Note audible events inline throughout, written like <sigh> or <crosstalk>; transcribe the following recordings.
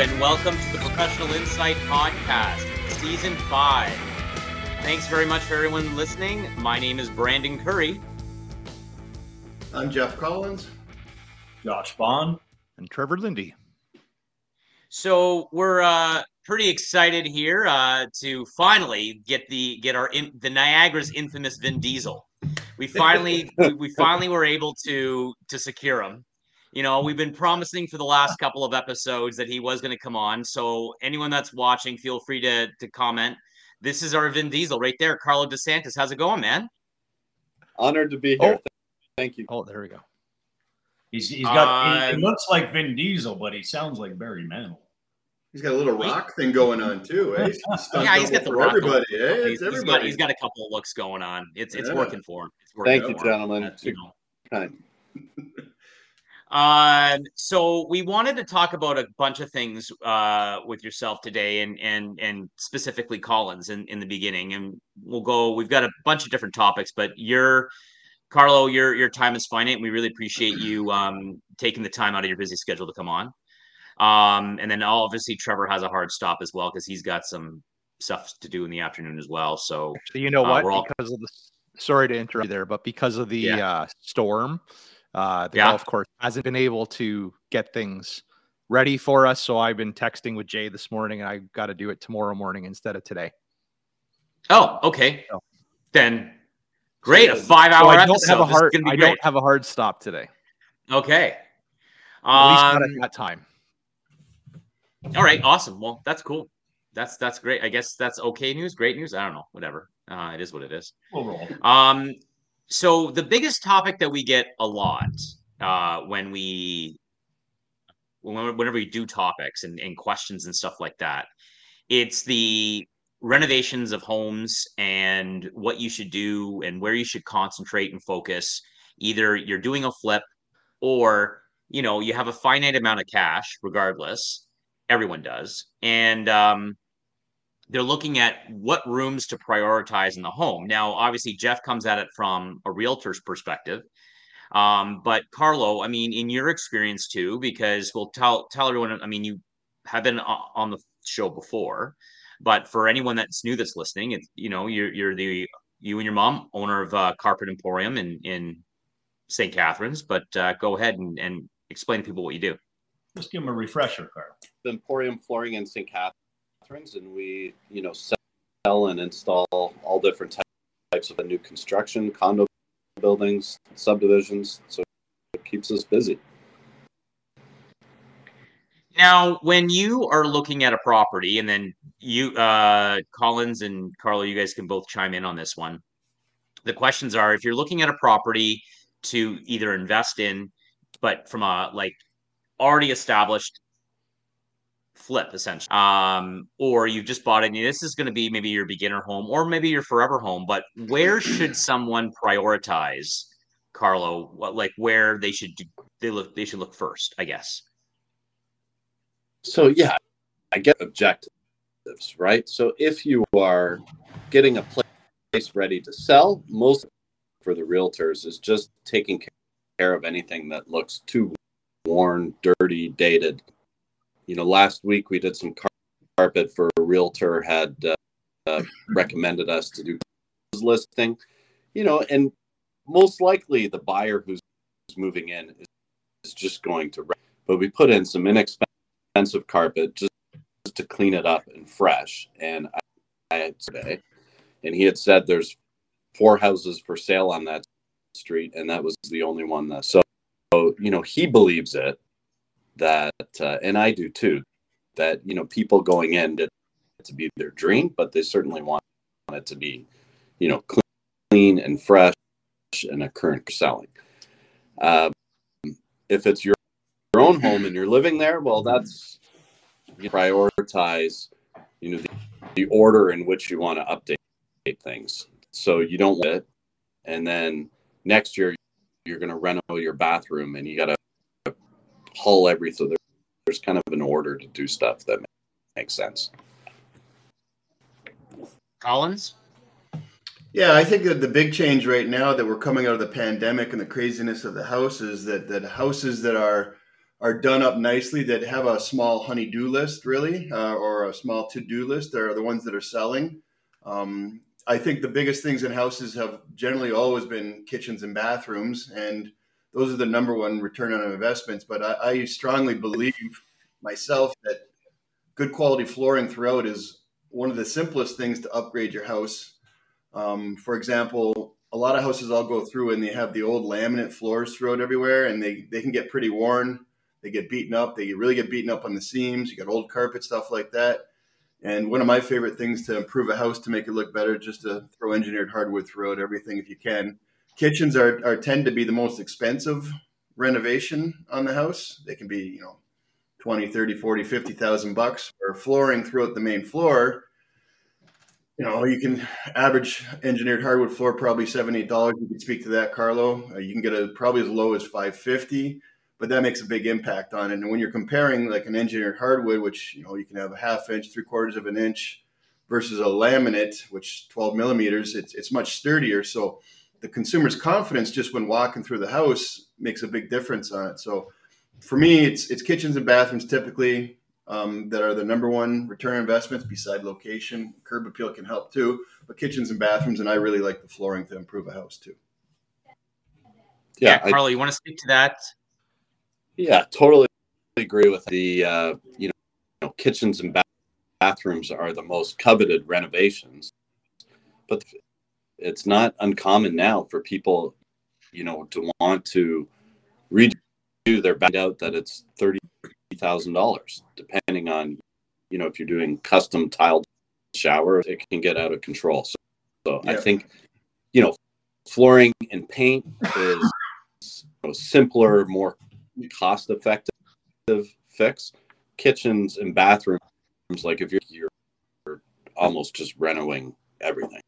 Hello, and welcome to the Professional Insight Podcast, Season 5. Thanks very much for everyone listening. My name is Brandon Curry. I'm Jeff Collins. Josh Bond. And Trevor Lindy. So we're uh, pretty excited here uh, to finally get the get our in, the Niagara's infamous Vin Diesel. We finally we, <laughs> we finally were able to to secure him. You know, we've been promising for the last couple of episodes that he was going to come on. So anyone that's watching, feel free to to comment. This is our Vin Diesel right there, Carlo DeSantis. How's it going, man? Honored to be here. Oh. Thank you. Oh, there we go. He's, he's got. Uh, he, he, looks like Vin Diesel, but he sounds like Barry Manilow. He's got a little rock thing going on too. Eh? He's <laughs> yeah, he's got the rock. Everybody, eh? he's, he's got, he's got a couple of looks going on. It's it's yeah. working for him. Working Thank you, gentlemen. You know. Uh, so we wanted to talk about a bunch of things uh, with yourself today, and and and specifically Collins in, in the beginning, and we'll go. We've got a bunch of different topics, but you're Carlo, your your time is finite. We really appreciate you um, taking the time out of your busy schedule to come on. Um, and then obviously Trevor has a hard stop as well because he's got some stuff to do in the afternoon as well. So you know uh, what? All... Because of the sorry to interrupt you there, but because of the yeah. uh, storm, uh, the yeah. golf course hasn't been able to get things ready for us. So I've been texting with Jay this morning, and I got to do it tomorrow morning instead of today. Oh, okay. So. Then great, a five-hour so I don't. Have a hard, I great. don't have a hard stop today. Okay. At least not at um, that time. All right, awesome. Well, that's cool. That's that's great. I guess that's okay news, great news. I don't know, whatever. Uh, it is what it is. We'll roll. Um, so the biggest topic that we get a lot uh, when we whenever we do topics and, and questions and stuff like that, it's the renovations of homes and what you should do and where you should concentrate and focus. Either you're doing a flip or you know you have a finite amount of cash regardless everyone does and um, they're looking at what rooms to prioritize in the home. Now, obviously, Jeff comes at it from a realtor's perspective. Um, but Carlo, I mean, in your experience too, because we'll tell tell everyone. I mean, you have been on the show before, but for anyone that's new that's listening, it's you know you're you're the you and your mom owner of uh, Carpet Emporium in in St. Catharines. But uh, go ahead and, and explain to people what you do. Just give them a refresher, Carl. The Emporium Flooring in St. Catharines and we, you know, sell and install all different types of new construction, condo buildings, subdivisions. So it keeps us busy. Now, when you are looking at a property, and then you, uh, Collins and Carlo, you guys can both chime in on this one. The questions are: if you're looking at a property to either invest in, but from a like already established flip essentially. Um, or you've just bought it this is going to be maybe your beginner home or maybe your forever home but where should someone prioritize carlo? What like where they should do, they look they should look first i guess. So yeah i get objectives right? So if you are getting a place ready to sell most for the realtors is just taking care of anything that looks too worn dirty dated you know, last week we did some carpet for a realtor had uh, uh, recommended us to do listing, you know, and most likely the buyer who's moving in is, just going to, rent. but we put in some inexpensive carpet just, just to clean it up and fresh. And I, I had today, and he had said there's four houses for sale on that street, and that was the only one that. So, you know, he believes it that, uh, and I do too, that you know people going in to, to be their dream, but they certainly want it to be, you know, clean and fresh and a current selling. Um, if it's your, your own home and you're living there, well, that's you prioritize, you know, the, the order in which you want to update things. So you don't it, and then next year you're going to renovate your bathroom and you got to hull everything. There's kind of an order to do stuff that makes sense. Collins? Yeah, I think that the big change right now that we're coming out of the pandemic and the craziness of the houses that that houses that are are done up nicely that have a small honey-do list, really, uh, or a small to-do list. They're the ones that are selling. Um, I think the biggest things in houses have generally always been kitchens and bathrooms, and those are the number one return on investments. But I, I strongly believe myself that good quality flooring throughout is one of the simplest things to upgrade your house. Um, for example, a lot of houses I'll go through and they have the old laminate floors throughout everywhere, and they they can get pretty worn. They get beaten up. They really get beaten up on the seams. You got old carpet stuff like that. And one of my favorite things to improve a house to make it look better, just to throw engineered hardwood throughout everything if you can. Kitchens are, are tend to be the most expensive renovation on the house. They can be, you know, 20, 30, 40, 50,000 bucks for flooring throughout the main floor. You know, you can average engineered hardwood floor probably seven, dollars. You can speak to that, Carlo. Uh, you can get a probably as low as 550 but that makes a big impact on it. And when you're comparing like an engineered hardwood, which you know you can have a half inch, three quarters of an inch, versus a laminate, which 12 millimeters, it's it's much sturdier. So the consumer's confidence just when walking through the house makes a big difference on it. So for me, it's it's kitchens and bathrooms typically um, that are the number one return investments beside location. Curb appeal can help too, but kitchens and bathrooms, and I really like the flooring to improve a house too. Yeah, yeah Carlo, I, you want to speak to that? Yeah, totally agree with the uh, you know kitchens and bathrooms are the most coveted renovations, but it's not uncommon now for people you know to want to redo their back out that it's thirty thousand dollars, depending on you know if you're doing custom tiled showers, it can get out of control. So, so yeah. I think you know flooring and paint is you know, simpler, more cost effective fix. Kitchens and bathrooms, like if you're, you're almost just renovating everything.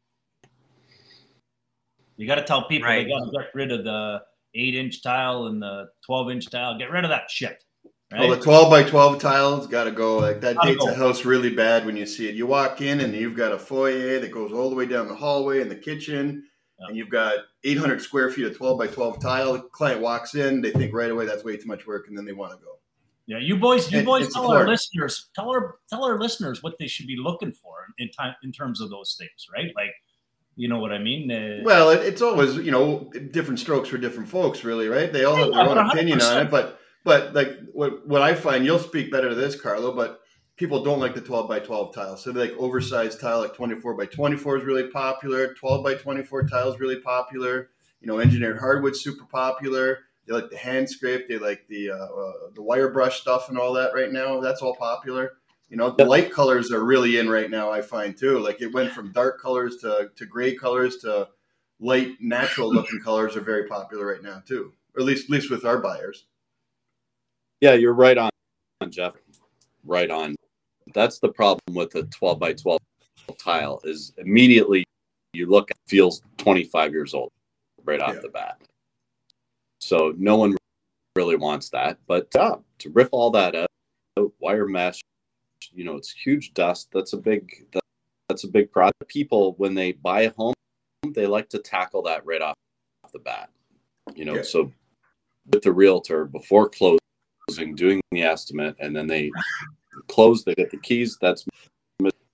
You got to tell people right. they got to get rid of the eight inch tile and the 12 inch tile. Get rid of that shit. Right? Well, the 12 by 12 tiles got to go. Like that gotta dates go. a house really bad when you see it. You walk in and you've got a foyer that goes all the way down the hallway in the kitchen and you've got 800 square feet of 12 by 12 tile. The client walks in, they think right away that's way too much work, and then they want to go. Yeah, you boys, you and, boys, tell our listeners, tell our tell our listeners what they should be looking for in time in terms of those things, right? Like, you know what I mean? Uh, well, it, it's always you know different strokes for different folks, really, right? They all have their own opinion on it, but but like what what I find, you'll speak better to this, Carlo, but people don't like the 12 by 12 tile. So they like oversized tile, like 24 by 24 is really popular. 12 by 24 tile is really popular. You know, engineered hardwood super popular. They like the hand scrape. They like the uh, uh, the wire brush stuff and all that right now. That's all popular. You know, the light colors are really in right now. I find too. Like it went from dark colors to to gray colors to light natural looking colors are very popular right now too. Or at least at least with our buyers. Yeah, you're right on, Jeff. Right on that's the problem with a 12 by 12 tile is immediately you look it feels 25 years old right off yeah. the bat. So no one really wants that. But uh, to rip all that out, wire mesh, you know, it's huge dust. That's a big that's a big problem. People when they buy a home, they like to tackle that right off the bat. You know, yeah. so with the realtor before closing, doing the estimate, and then they close, they get the keys. That's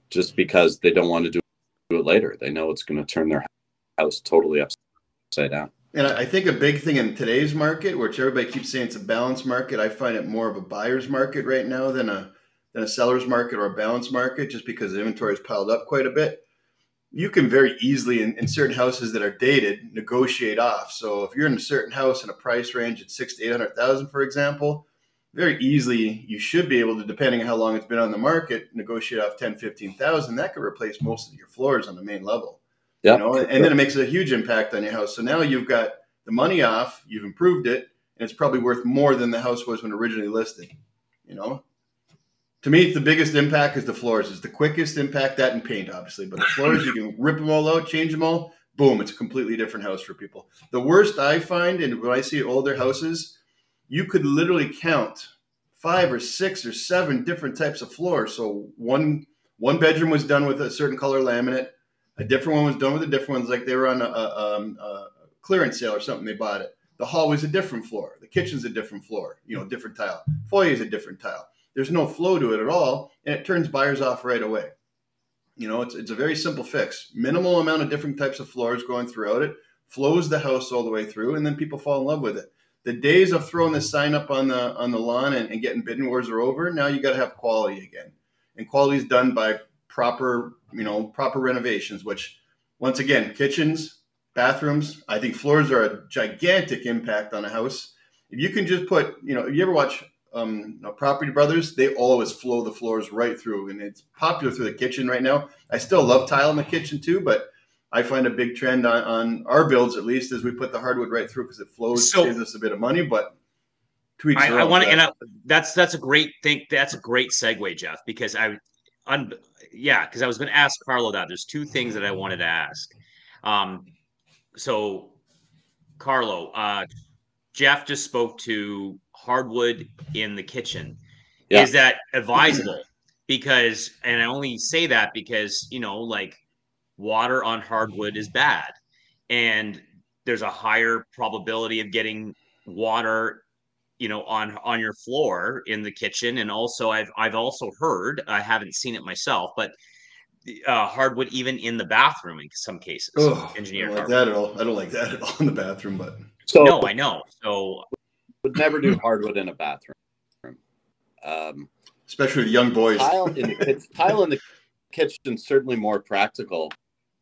just because they don't want to do it later. They know it's going to turn their house totally upside down. And I think a big thing in today's market, which everybody keeps saying it's a balanced market, I find it more of a buyer's market right now than a than a seller's market or a balanced market, just because the inventory is piled up quite a bit. You can very easily, in, in certain houses that are dated, negotiate off. So if you're in a certain house in a price range at six to eight hundred thousand, for example, very easily you should be able to depending on how long it's been on the market negotiate off 10 15,000 that could replace most of your floors on the main level yeah you know and then it makes a huge impact on your house so now you've got the money off you've improved it and it's probably worth more than the house was when originally listed you know to me the biggest impact is the floors is the quickest impact that in paint obviously but the floors you can rip them all out change them all boom it's a completely different house for people the worst i find and when i see older houses you could literally count five or six or seven different types of floors. So one one bedroom was done with a certain color laminate, a different one was done with a different ones, like they were on a, a, um, a clearance sale or something. They bought it. The hallway's a different floor. The kitchen's a different floor. You know, different tile. Foyer is a different tile. There's no flow to it at all, and it turns buyers off right away. You know, it's it's a very simple fix. Minimal amount of different types of floors going throughout it flows the house all the way through, and then people fall in love with it. The days of throwing the sign up on the on the lawn and, and getting bidding wars are over. Now you got to have quality again, and quality is done by proper you know proper renovations. Which, once again, kitchens, bathrooms. I think floors are a gigantic impact on a house. If you can just put, you know, you ever watch um, you know, Property Brothers, they always flow the floors right through, and it's popular through the kitchen right now. I still love tile in the kitchen too, but I find a big trend on, on our builds, at least, as we put the hardwood right through because it flows, so, saves us a bit of money. But tweaks. I, I want to, and I, that's that's a great thing. That's a great segue, Jeff, because I, un, yeah, because I was going to ask Carlo that. There's two things that I wanted to ask. Um, so, Carlo, uh, Jeff just spoke to hardwood in the kitchen. Yeah. Is that advisable? because, and I only say that because you know, like water on hardwood is bad and there's a higher probability of getting water you know on on your floor in the kitchen and also i've i've also heard i haven't seen it myself but uh, hardwood even in the bathroom in some cases oh, engineered like that at all i don't like that at all in the bathroom but so no i know so would never do <laughs> hardwood in a bathroom um, especially the young boys tile in the, tile in the kitchen certainly more practical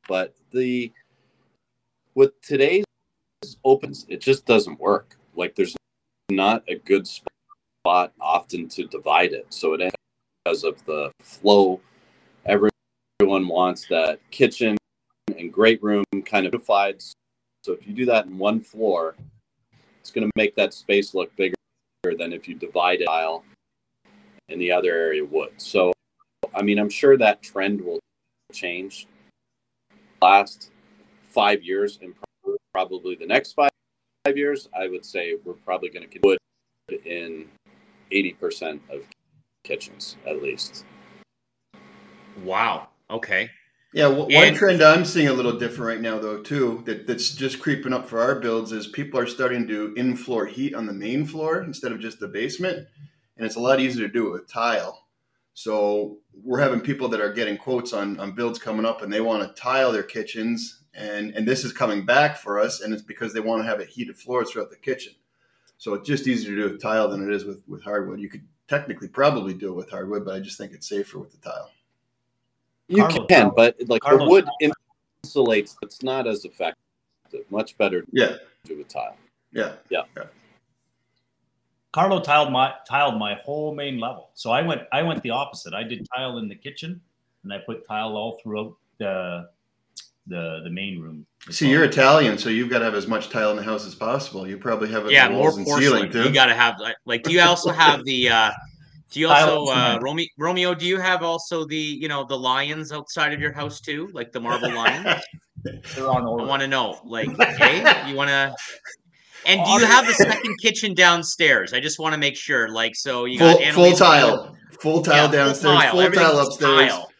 but the with today's opens, it just doesn't work. Like there's not a good spot often to divide it. So it because of the flow. Everyone wants that kitchen and great room kind of unified. So if you do that in one floor, it's going to make that space look bigger than if you divide it aisle and the other area would. So, I mean, I'm sure that trend will change last five years and probably the next five, years, I would say we're probably going to put in 80% of kitchens at least. Wow. Okay. Yeah, one and, trend I'm seeing a little different right now, though, too, that, that's just creeping up for our builds is people are starting to do in-floor heat on the main floor instead of just the basement, and it's a lot easier to do it with tile. So we're having people that are getting quotes on, on builds coming up and they want to tile their kitchens. And, and this is coming back for us. And it's because they want to have it heated floors throughout the kitchen. So it's just easier to do with tile than it is with, with hardwood. You could technically probably do it with hardwood, but I just think it's safer with the tile. You Carlo, can, but like Carlo, the wood insulates, it's not as effective. Much better yeah. to do with tile. Yeah. Yeah. yeah. Carlo tiled my tiled my whole main level. So I went I went the opposite. I did tile in the kitchen, and I put tile all throughout the the the main room. See, you're Italian, so you've got to have as much tile in the house as possible. You probably have it yeah, more porcelain. You got to have like. Do you also have the? uh Do you also, uh, Romeo? Romeo, do you have also the you know the lions outside of your house too, like the marble lions? <laughs> I want to know, like, <laughs> hey, you want to and do you have a second kitchen downstairs? I just want to make sure. Like, so you got full, full tile, full tile yeah, downstairs, full tile, tile upstairs. Tile.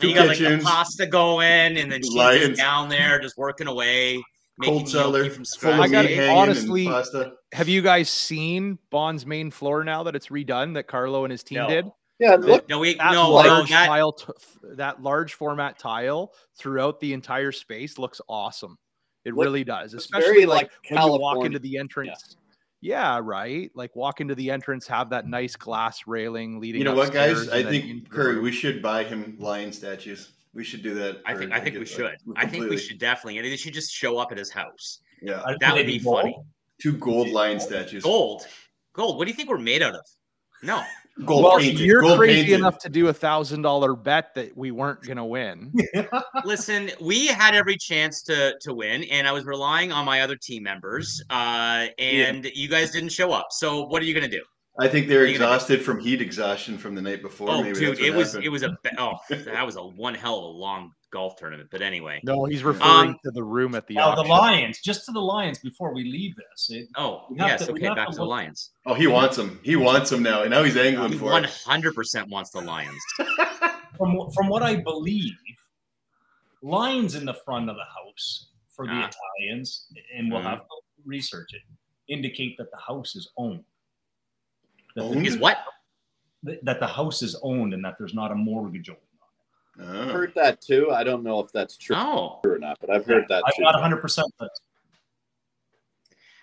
Two you got kitchens, like the pasta going, and then she's down there just working away. Cold cellar. I got honestly. Have you guys seen Bond's main floor now that it's redone? That Carlo and his team no. did. Yeah, look, no, we, that no, large no, that... tile, t- that large format tile throughout the entire space looks awesome. It what, really does, especially like, like when you walk into the entrance. Yeah. yeah. right. Like walk into the entrance, have that nice glass railing leading. You know what, guys? I think Curry, we should buy him lion statues. We should do that. I think. I think we should. I think we should definitely. And they should just show up at his house. Yeah, that would be funny. Two gold lion statues. Gold, gold. What do you think we're made out of? No, <laughs> Gold well, painted. you're Gold crazy painted. enough to do a thousand dollar bet that we weren't going to win. <laughs> Listen, we had every chance to to win, and I was relying on my other team members, uh, and yeah. you guys didn't show up. So what are you going to do? I think they're exhausted from heat exhaustion from the night before. Oh, Maybe dude, it was happened. it was a <laughs> oh that was a one hell of a long golf tournament. But anyway, no, he's referring um, to the room at the. Oh, the Lions. Just to the Lions before we leave this. It, oh, yes. To, okay, back to, to the Lions. Oh, he wants them. He wants them now, and now he's angling he for. One hundred percent wants the Lions. <laughs> from from what I believe, Lions in the front of the house for the uh. Italians, and we'll mm-hmm. have to research it. indicate that the house is owned. That owned? Is what? That the house is owned and that there's not a mortgage on it. I've heard that too. I don't know if that's true oh. or not, but I've heard that I'm not 100 percent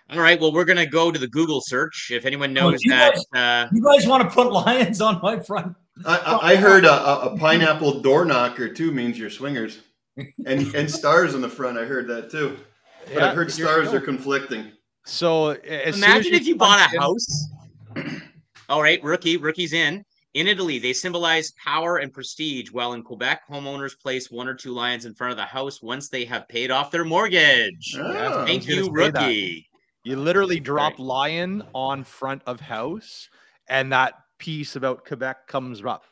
all right. Well, we're gonna go to the Google search. If anyone knows well, that, guys, uh, you guys want to put lions on my front. I, I heard a, a, pineapple door knocker too means you're swingers, and and stars on the front. I heard that too. But yeah, I've heard stars are conflicting. So imagine if you bought a house. All right, rookie, rookie's in. In Italy, they symbolize power and prestige, while in Quebec, homeowners place one or two lions in front of the house once they have paid off their mortgage. Oh, Thank you, rookie. You literally drop right. lion on front of house, and that piece about Quebec comes up.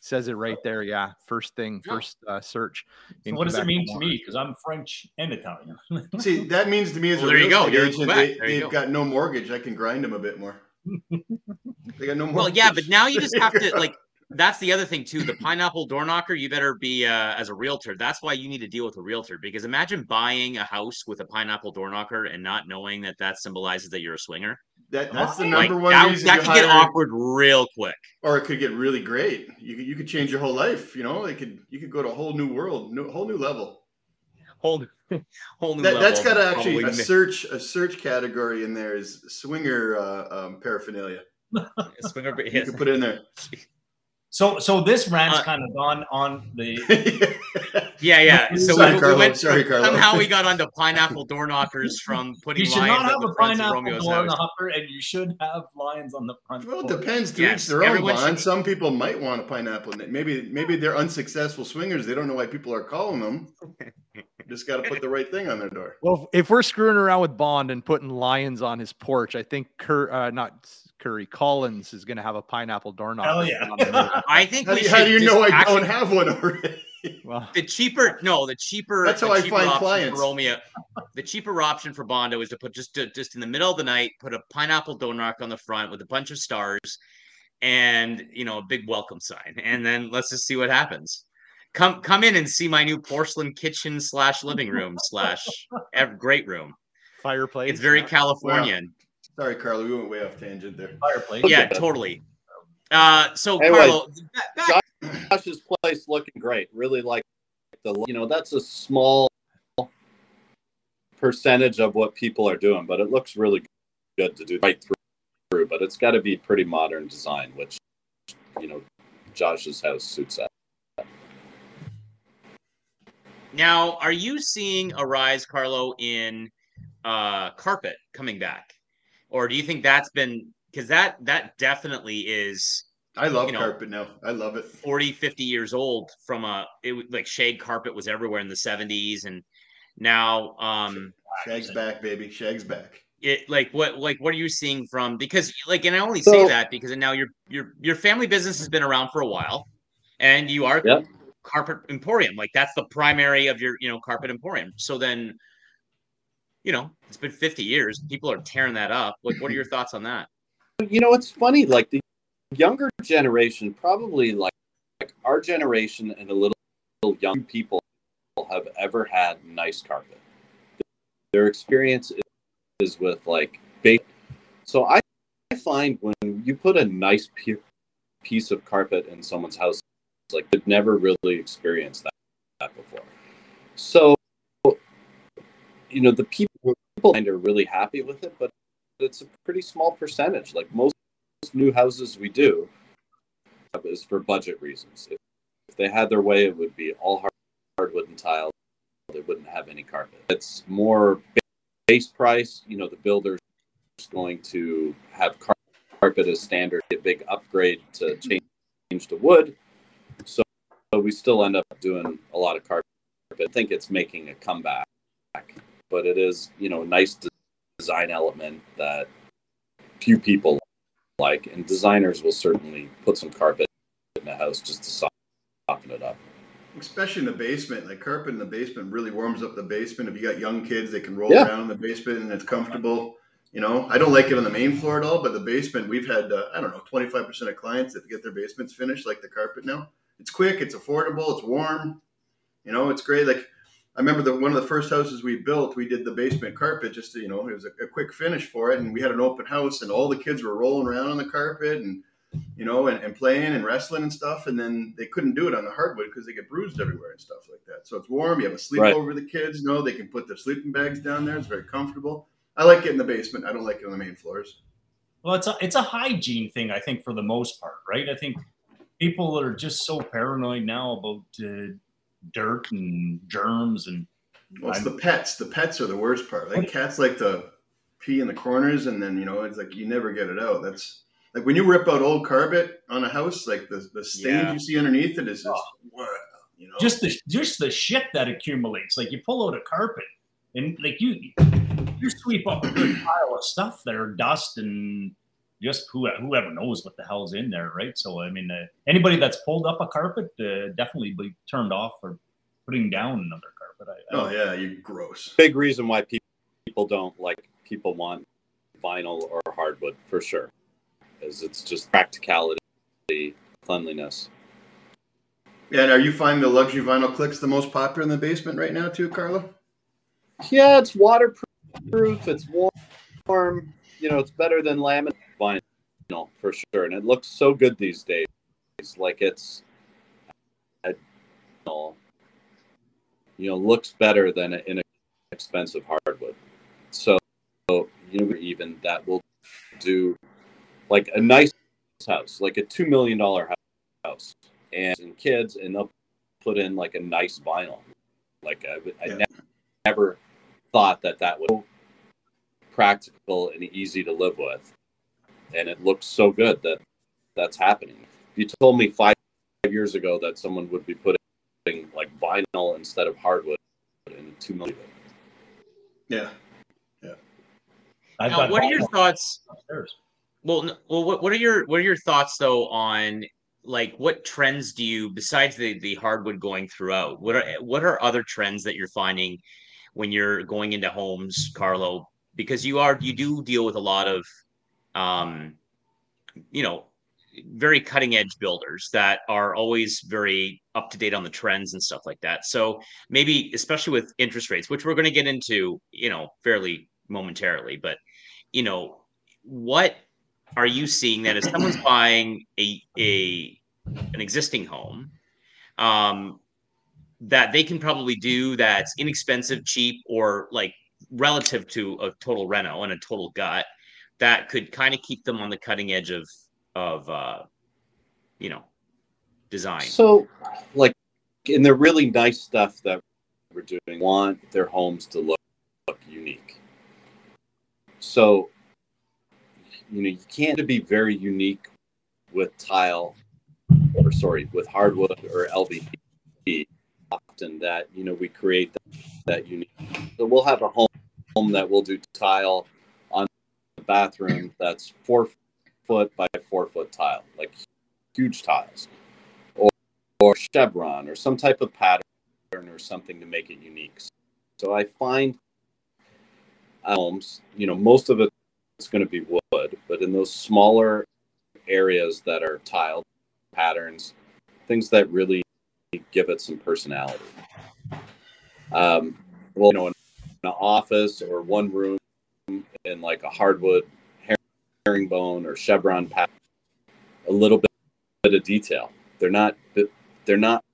Says it right there. Yeah, first thing, first uh, search. So what Quebec does it mean to me? Because I'm French and Italian. See, that means to me as well, a real estate agent, they, they've go. got no mortgage. I can grind them a bit more. They got no mortgage. Well, yeah, but now you just have to <laughs> like that's the other thing too. The pineapple door knocker, you better be uh, as a realtor. That's why you need to deal with a realtor because imagine buying a house with a pineapple door knocker and not knowing that that symbolizes that you're a swinger. That, that's the number like, one that, reason that could hire, get awkward real quick, or it could get really great. You could, you could change your whole life. You know, it could you could go to a whole new world, new, whole new level. Whole, <laughs> whole new that, level. That's got to actually a search a search category in there is swinger uh, um, paraphernalia. swinger, you can put it in there. <laughs> So, so this rant's uh, kind of gone on the. <laughs> yeah, yeah. So Sorry, we, we went. Sorry, somehow we got onto pineapple door knockers from putting. You should not have a pineapple door knocker, and you should have lions on the front. Well, it depends. To yes, each their own. Should... Some people might want a pineapple. Maybe, maybe they're unsuccessful swingers. They don't know why people are calling them. Just got to put the right thing on their door. Well, if we're screwing around with Bond and putting lions on his porch, I think Cur, uh, not Curry Collins is going to have a pineapple doorknob. Hell yeah! <laughs> I think. How, do, how do you know I actually, don't have one already? <laughs> Well, the cheaper, no, the cheaper. That's how I find clients. Romeo, the cheaper option for Bondo is to put just to, just in the middle of the night, put a pineapple door knock on the front with a bunch of stars, and you know a big welcome sign, and then let's just see what happens. Come come in and see my new porcelain kitchen slash living room <laughs> slash great room. Fireplace. It's very Californian. Wow. Sorry, Carlo, we went way off tangent there. Fireplace. Yeah, totally. Uh, so anyway, Carlo, back- Josh's place looking great. Really like the you know that's a small percentage of what people are doing, but it looks really good to do right through. But it's got to be pretty modern design, which you know Josh's house suits that. Now, are you seeing a rise, Carlo, in uh, carpet coming back? or do you think that's been because that that definitely is I love you know, carpet now. I love it. 40, 50 years old from a it like shag carpet was everywhere in the 70s and now um shag's back baby shag's back it like what like what are you seeing from because like and i only so, say that because now your your your family business has been around for a while and you are yep. Carpet emporium like that's the primary of your you know carpet emporium so then you know, it's been 50 years. People are tearing that up. Like, what are your <laughs> thoughts on that? You know, it's funny. Like the younger generation, probably like, like our generation and a little, little young people have ever had nice carpet. Their experience is with like bait. So I I find when you put a nice piece of carpet in someone's house, like they've never really experienced that, that before. So you know the people are really happy with it, but it's a pretty small percentage. Like most new houses we do is for budget reasons. If, if they had their way, it would be all hard, hardwood and tile. They wouldn't have any carpet. It's more base price. You know, the builder's going to have carpet as standard, a big upgrade to mm-hmm. change to wood. We still end up doing a lot of carpet. I think it's making a comeback but it is you know a nice design element that few people like, and designers will certainly put some carpet in the house just to soften it up. Especially in the basement, like carpet in the basement really warms up the basement. If you got young kids, they can roll yeah. around in the basement and it's comfortable. You know, I don't like it on the main floor at all, but the basement, we've had, uh, I don't know, 25% of clients that get their basements finished like the carpet now. It's quick, it's affordable, it's warm. You know, it's great. Like I remember that one of the first houses we built, we did the basement carpet just to, you know, it was a, a, quick finish for it. And we had an open house and all the kids were rolling around on the carpet and, you know, and, and playing and wrestling and stuff. And then they couldn't do it on the hardwood because they get bruised everywhere and stuff like that. So it's warm. You have a sleepover right. the kids, you know, they can put their sleeping bags down there. It's very comfortable. I like it in the basement. I don't like it on the main floors. Well, it's a, it's a hygiene thing, I think, for the most part, right? I think people are just so paranoid now about uh, dirt and germs and well, it's I'm, the pets. The pets are the worst part. Like cats like to pee in the corners, and then you know it's like you never get it out. That's like when you rip out old carpet on a house, like the the stains yeah. you see underneath it is just oh. you know just the just the shit that accumulates. Like you pull out a carpet, and like you you sweep up a good pile of stuff there, dust and just who, whoever knows what the hell's in there, right? So I mean, uh, anybody that's pulled up a carpet uh, definitely be turned off for putting down another carpet. I, I oh yeah, you gross. Big reason why people don't like people want vinyl or hardwood for sure, is it's just practicality, cleanliness. Yeah, and are you finding the luxury vinyl clicks the most popular in the basement right now too, Carlo? Yeah, it's waterproof. It's warm. You know, it's better than laminate vinyl for sure, and it looks so good these days. Like it's, you know, looks better than an inexpensive hardwood. So, you know, even that will do like a nice house, like a two million dollar house, and, and kids, and they'll put in like a nice vinyl. Like I, I yeah. never, never thought that that was practical and easy to live with and it looks so good that that's happening. If you told me five years ago that someone would be putting like vinyl instead of hardwood in two million. Yeah, yeah. Now, what are your thoughts? Upstairs. Well, well, what, what are your what are your thoughts though on like what trends do you besides the the hardwood going throughout? What are what are other trends that you're finding when you're going into homes, Carlo? Because you are you do deal with a lot of um, you know, very cutting edge builders that are always very up to date on the trends and stuff like that. So maybe, especially with interest rates, which we're going to get into, you know, fairly momentarily, but you know, what are you seeing that if someone's <clears throat> buying a a an existing home, um, that they can probably do that's inexpensive, cheap, or like relative to a total reno and a total gut that could kind of keep them on the cutting edge of of uh, you know design. So, like in the really nice stuff that we're doing, want their homes to look, look unique. So, you know, you can't be very unique with tile, or sorry, with hardwood or LVP. Often that you know we create that, that unique. So we'll have a home home that will do tile bathroom that's four foot by four foot tile, like huge tiles, or, or chevron or some type of pattern or something to make it unique. So I find homes, you know, most of it's going to be wood, but in those smaller areas that are tiled patterns, things that really give it some personality. Um, well, you know, in an office or one room in like a hardwood herringbone or chevron pattern, a little bit, bit of detail. They're not they're not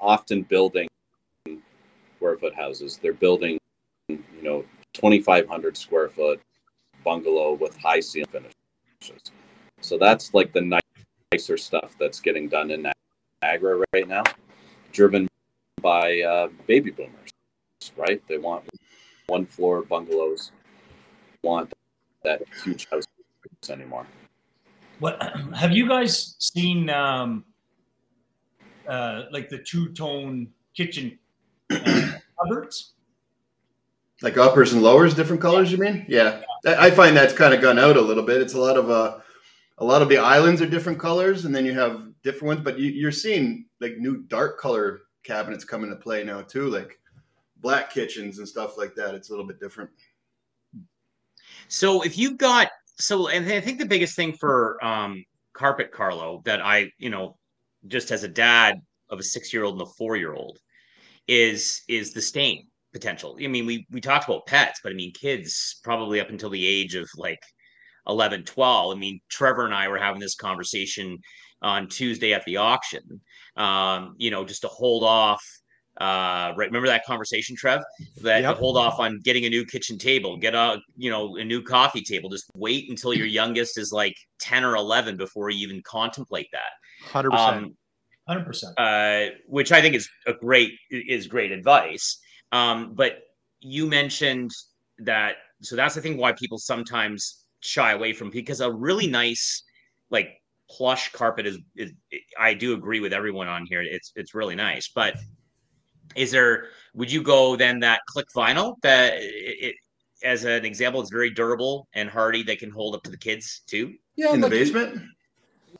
often building square foot houses. They're building you know 2,500 square foot bungalow with high ceiling finishes. So that's like the nicer stuff that's getting done in Niagara right now, driven by uh, baby boomers, right? They want one floor bungalows want that huge house anymore. What <clears throat> have you guys seen? Um, uh, like the two tone kitchen uh, cupboards, like uppers and lowers, different colors. You mean? Yeah, I find that's kind of gone out a little bit. It's a lot of uh, a lot of the islands are different colors, and then you have different ones. But you, you're seeing like new dark color cabinets come into play now too, like black kitchens and stuff like that. It's a little bit different. So if you've got so, and I think the biggest thing for um, carpet Carlo that I, you know, just as a dad of a six year old and a four year old, is is the stain potential. I mean, we we talked about pets, but I mean kids probably up until the age of like 11, 12. I mean, Trevor and I were having this conversation on Tuesday at the auction. Um, you know, just to hold off uh right remember that conversation trev? That yep. hold off on getting a new kitchen table. Get a you know a new coffee table. Just wait until your youngest is like 10 or 11 before you even contemplate that. 100% um, 100% uh which i think is a great is great advice. Um but you mentioned that so that's the thing why people sometimes shy away from because a really nice like plush carpet is, is i do agree with everyone on here. It's it's really nice. But is there would you go then that click vinyl that it, as an example it's very durable and hardy they can hold up to the kids too? Yeah in the basement?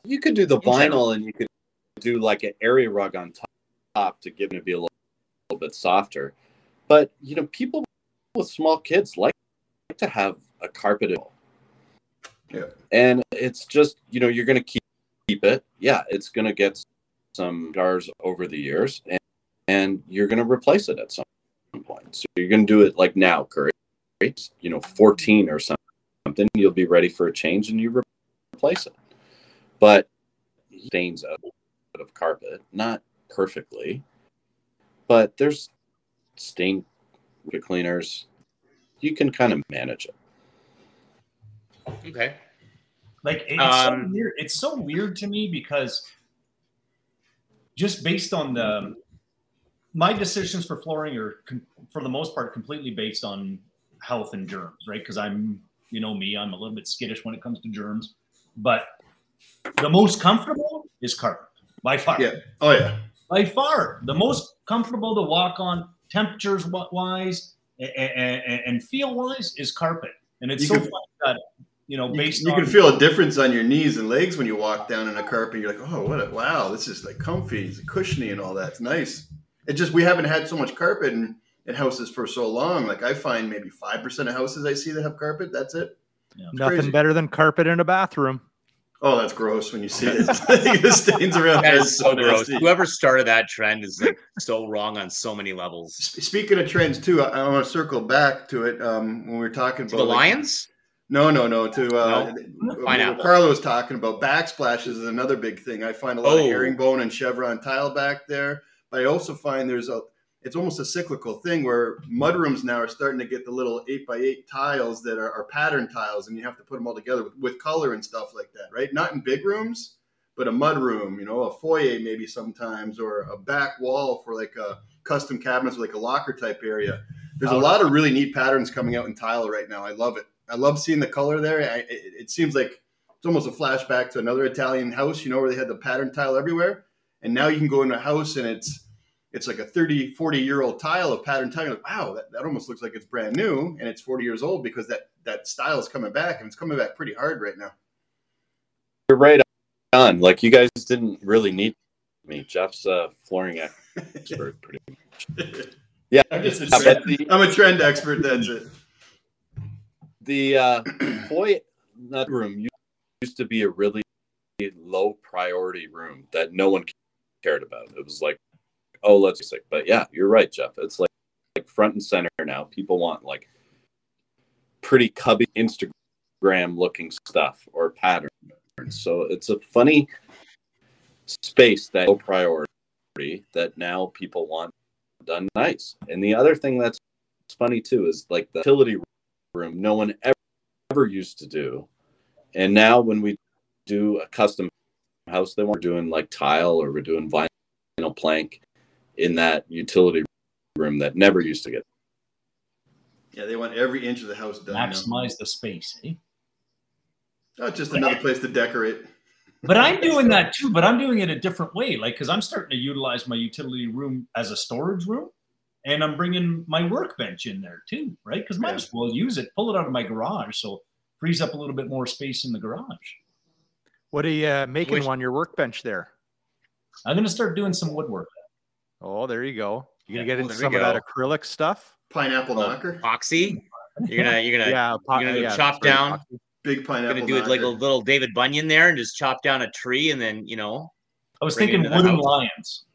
you, could do the vinyl and you could do like an area rug on top to give it to be a little, little bit softer. But you know people with small kids like to have a carpeted yeah. And it's just you know you're going to keep keep it. Yeah it's going to get some scars over the years. and and you're going to replace it at some point. So you're going to do it like now, Curry. You know, 14 or something, you'll be ready for a change and you replace it. But stains out of carpet, not perfectly, but there's stain cleaners. You can kind of manage it. Okay. Like it's um, so weird. It's so weird to me because just based on the my decisions for flooring are for the most part completely based on health and germs, right? Because I'm, you know, me, I'm a little bit skittish when it comes to germs, but the most comfortable is carpet by far. Yeah. Oh yeah. By far, the most comfortable to walk on, temperatures wise and feel wise, is carpet. And it's you so can, fun that you know, based you, you can feel a difference on your knees and legs when you walk down in a carpet. You're like, oh, what? A, wow, this is like comfy, it's cushiony, and all that. It's nice. It just we haven't had so much carpet in, in houses for so long. Like I find maybe five percent of houses I see that have carpet. That's it. Yeah. Nothing crazy. better than carpet in a bathroom. Oh, that's gross when you see it. <laughs> <laughs> the stains around. That is so, so gross. Whoever started that trend is like so wrong on so many levels. Speaking of trends, too, I, I want to circle back to it um, when we were talking to about the like, Lions. No, no, no. To uh, no? Carlo was talking about backsplashes is another big thing. I find a lot oh. of herringbone and chevron tile back there. But I also find there's a it's almost a cyclical thing where mudrooms now are starting to get the little eight by eight tiles that are, are pattern tiles, and you have to put them all together with, with color and stuff like that, right? Not in big rooms, but a mud room, you know, a foyer maybe sometimes, or a back wall for like a custom cabinets, like a locker type area. There's a oh. lot of really neat patterns coming out in tile right now. I love it. I love seeing the color there. I, it, it seems like it's almost a flashback to another Italian house, you know, where they had the pattern tile everywhere. And now you can go in a house and it's it's like a 30, 40 year old tile of pattern tile. Like, wow, that, that almost looks like it's brand new and it's 40 years old because that, that style is coming back and it's coming back pretty hard right now. You're right on. Like you guys didn't really need me. Jeff's a flooring expert pretty much. <laughs> Yeah. I'm just a trend, the, I'm a trend expert. That's it. The uh, <clears throat> boy nut room used to be a really low priority room that no one cared about. It was like oh, let's sick. But yeah, you're right, Jeff. It's like like front and center now. People want like pretty cubby Instagram looking stuff or patterns. So it's a funny space that no priority that now people want done nice. And the other thing that's funny too is like the utility room no one ever, ever used to do. And now when we do a custom house, they weren't doing like tile or we're doing vinyl plank in that utility room that never used to get. Yeah, they want every inch of the house done. Maximize now. the space, eh? Oh, just another place to decorate. <laughs> But I'm doing that too, but I'm doing it a different way. Like, because I'm starting to utilize my utility room as a storage room and I'm bringing my workbench in there too, right? Because might yeah. as well use it, pull it out of my garage. So frees up a little bit more space in the garage. What are you uh, making Which, on your workbench there? I'm going to start doing some woodwork. Oh, there you go. You're gonna get into some of that acrylic stuff. Pineapple oh, knocker. Epoxy. You're gonna you're gonna yeah, po- you're gonna yeah, chop down. Epoxy. Big pineapple. You're gonna do it like a little David Bunyan there, and just chop down a tree, and then you know. I was thinking wooden lions.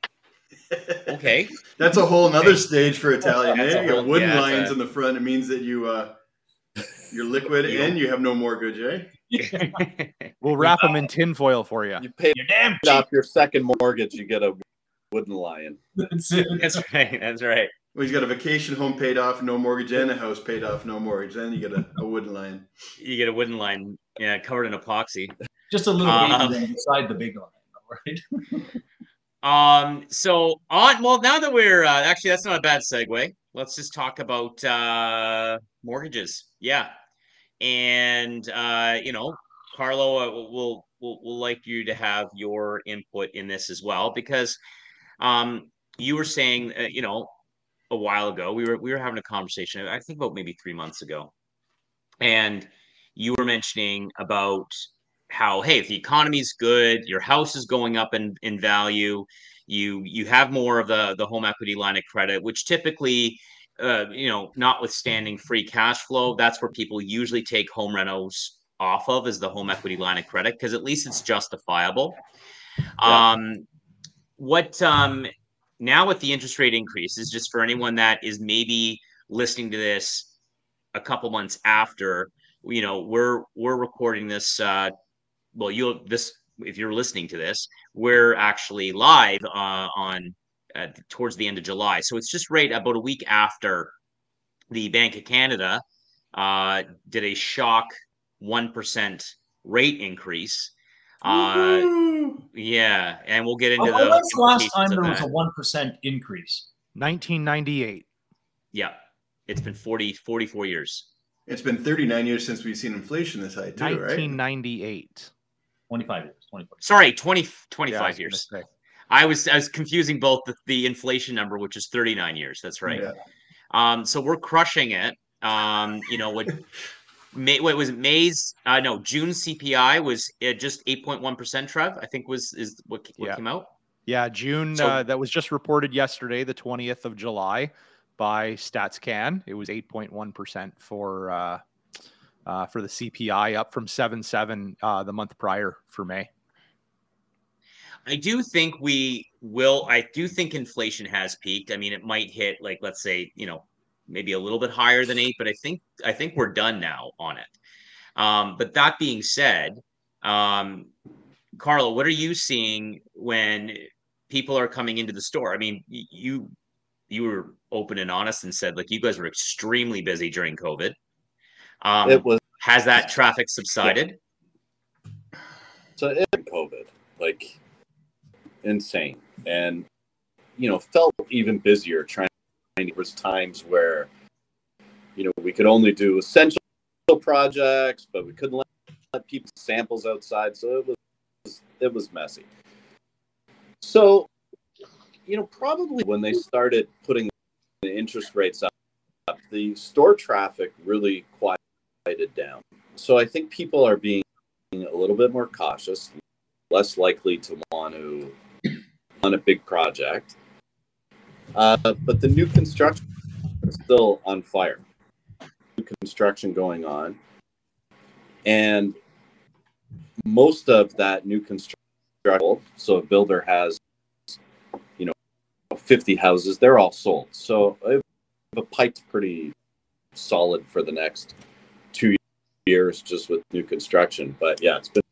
<laughs> okay. That's a whole nother okay. stage for Italian. eh? You got wooden yeah, lines in the front. It means that you uh, you're liquid and you have no mortgage, eh? <laughs> we'll wrap them in tinfoil for you. You pay You're damn off your second mortgage, you get a wooden lion. <laughs> That's, That's right. That's right. Well, he's got a vacation home paid off, no mortgage, and a house paid off, no mortgage. Then you get a, a wooden lion. You get a wooden lion, yeah, covered in epoxy. Just a little um, inside the big line, right? <laughs> um. So on. Well, now that we're uh, actually, that's not a bad segue. Let's just talk about uh, mortgages. Yeah, and uh, you know, Carlo, uh, we'll, we'll we'll like you to have your input in this as well because um, you were saying, uh, you know, a while ago. We were we were having a conversation. I think about maybe three months ago, and you were mentioning about how hey, if the economy's good, your house is going up in in value. You you have more of the the home equity line of credit, which typically. Uh, you know, notwithstanding free cash flow, that's where people usually take home renos off of is the home equity line of credit because at least it's justifiable. Yeah. Um, what um, now with the interest rate increases, just for anyone that is maybe listening to this a couple months after, you know, we're we're recording this. Uh, well, you'll this if you're listening to this, we're actually live uh, on uh, towards the end of July, so it's just right about a week after the Bank of Canada uh, did a shock one percent rate increase. Uh, yeah, and we'll get into oh, the. When's the last time there was a one percent increase? 1998. Yeah, it's been 40, 44 years. It's been 39 years since we've seen inflation this high, too, 1998. right? 25 years. 24. Sorry, 20, 25 yeah, years. I was I was confusing both the, the, inflation number, which is 39 years. That's right. Yeah. Um, so we're crushing it. Um, you know, what <laughs> May, what was it? May's uh, no June CPI was uh, just eight point one percent. Trev, I think was is what, what yeah. came out. Yeah, June. So, uh, that was just reported yesterday, the twentieth of July, by StatsCan. It was eight point one percent for uh, uh, for the CPI, up from seven seven uh, the month prior for May. I do think we will. I do think inflation has peaked. I mean, it might hit like let's say you know maybe a little bit higher than eight, but I think I think we're done now on it. Um, but that being said, um, Carlo, what are you seeing when people are coming into the store? I mean, you you were open and honest and said like you guys were extremely busy during COVID. Um, it was has that traffic subsided? Yeah. So in COVID, like insane, and you know felt even busier trying there was times where, you know, we could only do essential projects, but we couldn't let, let people samples outside, so it was it was messy. So, you know, probably when they started putting the interest rates up, the store traffic really quieted down. So I think people are being a little bit more cautious, less likely to <clears throat> want to on a big project. Uh, but the new construction is still on fire. New construction going on. And most of that new construction, so a builder has, you know, 50 houses, they're all sold. So the pipe's pretty solid for the next two years just with new construction. But yeah, it's been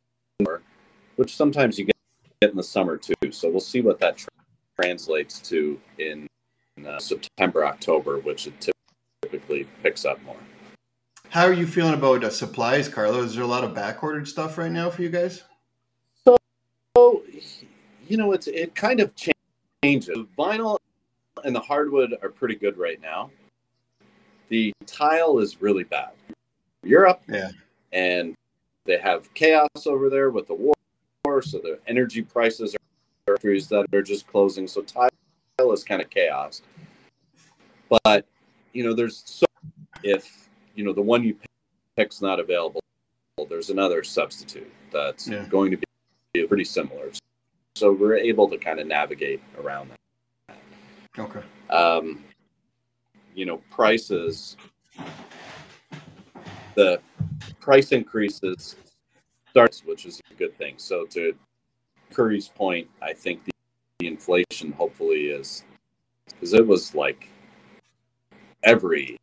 which sometimes you get in the summer too. So we'll see what that translates to in uh, September, October, which it typically picks up more. How are you feeling about uh, supplies, Carlo? Is there a lot of back ordered stuff right now for you guys? So, so you know, it's it kind of changes. The vinyl and the hardwood are pretty good right now. The tile is really bad. Europe, yeah, and they have chaos over there with the war, so the energy prices are that are just closing. So tile is kind of chaos. But you know, there's so if you know the one you pick's not available, there's another substitute that's yeah. going to be pretty similar. So we're able to kind of navigate around that. Okay. Um, you know, prices. The price increases starts, which is a good thing. So to Curry's point, I think the inflation hopefully is because it was like every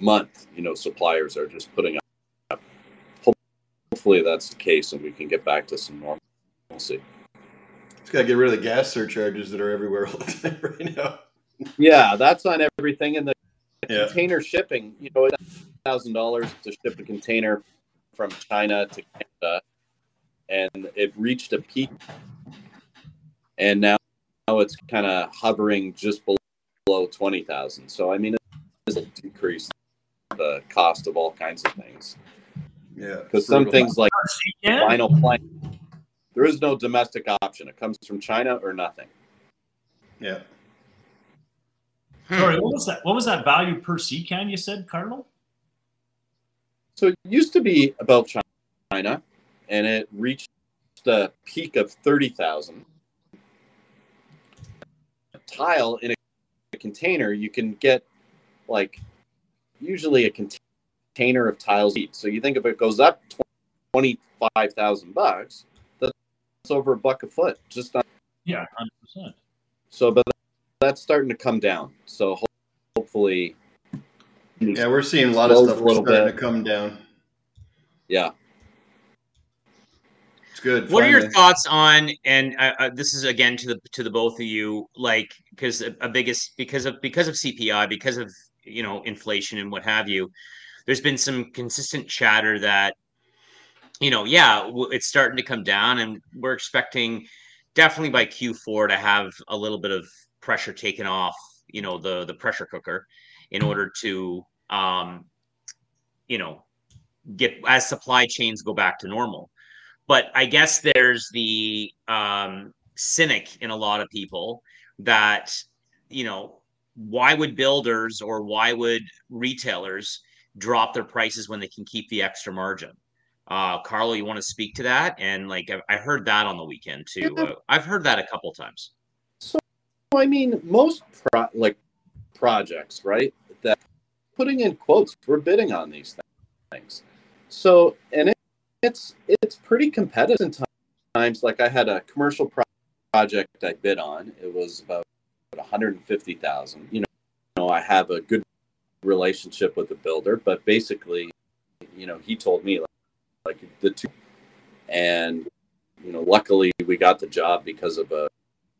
month, you know, suppliers are just putting up. Hopefully that's the case and we can get back to some normalcy. It's got to get rid of the gas surcharges that are everywhere <laughs> all the time right now. Yeah, that's on everything. And the yeah. container shipping, you know, thousand dollars to ship a container from China to Canada, and it reached a peak, and now, now it's kind of hovering just below twenty thousand. So I mean, it's decreased the cost of all kinds of things. Yeah, because some things like vinyl plank, there is no domestic option. It comes from China or nothing. Yeah. Sorry, what was that? What was that value per sea can you said, Cardinal? So it used to be about China, and it reached a peak of thirty thousand. Tile in a container, you can get like usually a container of tiles each. So you think if it goes up twenty five thousand bucks, that's over a buck a foot. Just on, yeah, hundred percent. So, but that's starting to come down. So hopefully yeah, we're seeing a lot of stuff starting bit. to come down. Yeah. It's good. What are your thoughts on? And uh, uh, this is again to the to the both of you, like because a, a biggest because of because of CPI, because of you know inflation and what have you. There's been some consistent chatter that you know, yeah, it's starting to come down, and we're expecting definitely by Q4 to have a little bit of pressure taken off. You know, the the pressure cooker in order to um, you know get as supply chains go back to normal. But I guess there's the um, cynic in a lot of people that you know why would builders or why would retailers drop their prices when they can keep the extra margin? Uh, Carlo, you want to speak to that? And like I, I heard that on the weekend too. Uh, I've heard that a couple times. So, I mean, most pro- like projects, right? That putting in quotes, we're bidding on these things. So, and it, it's it's pretty competitive times. Like I had a commercial pro- project I bid on. It was about 150,000. You know, you know, I have a good relationship with the builder, but basically, you know, he told me like, like the two, and you know, luckily we got the job because of a,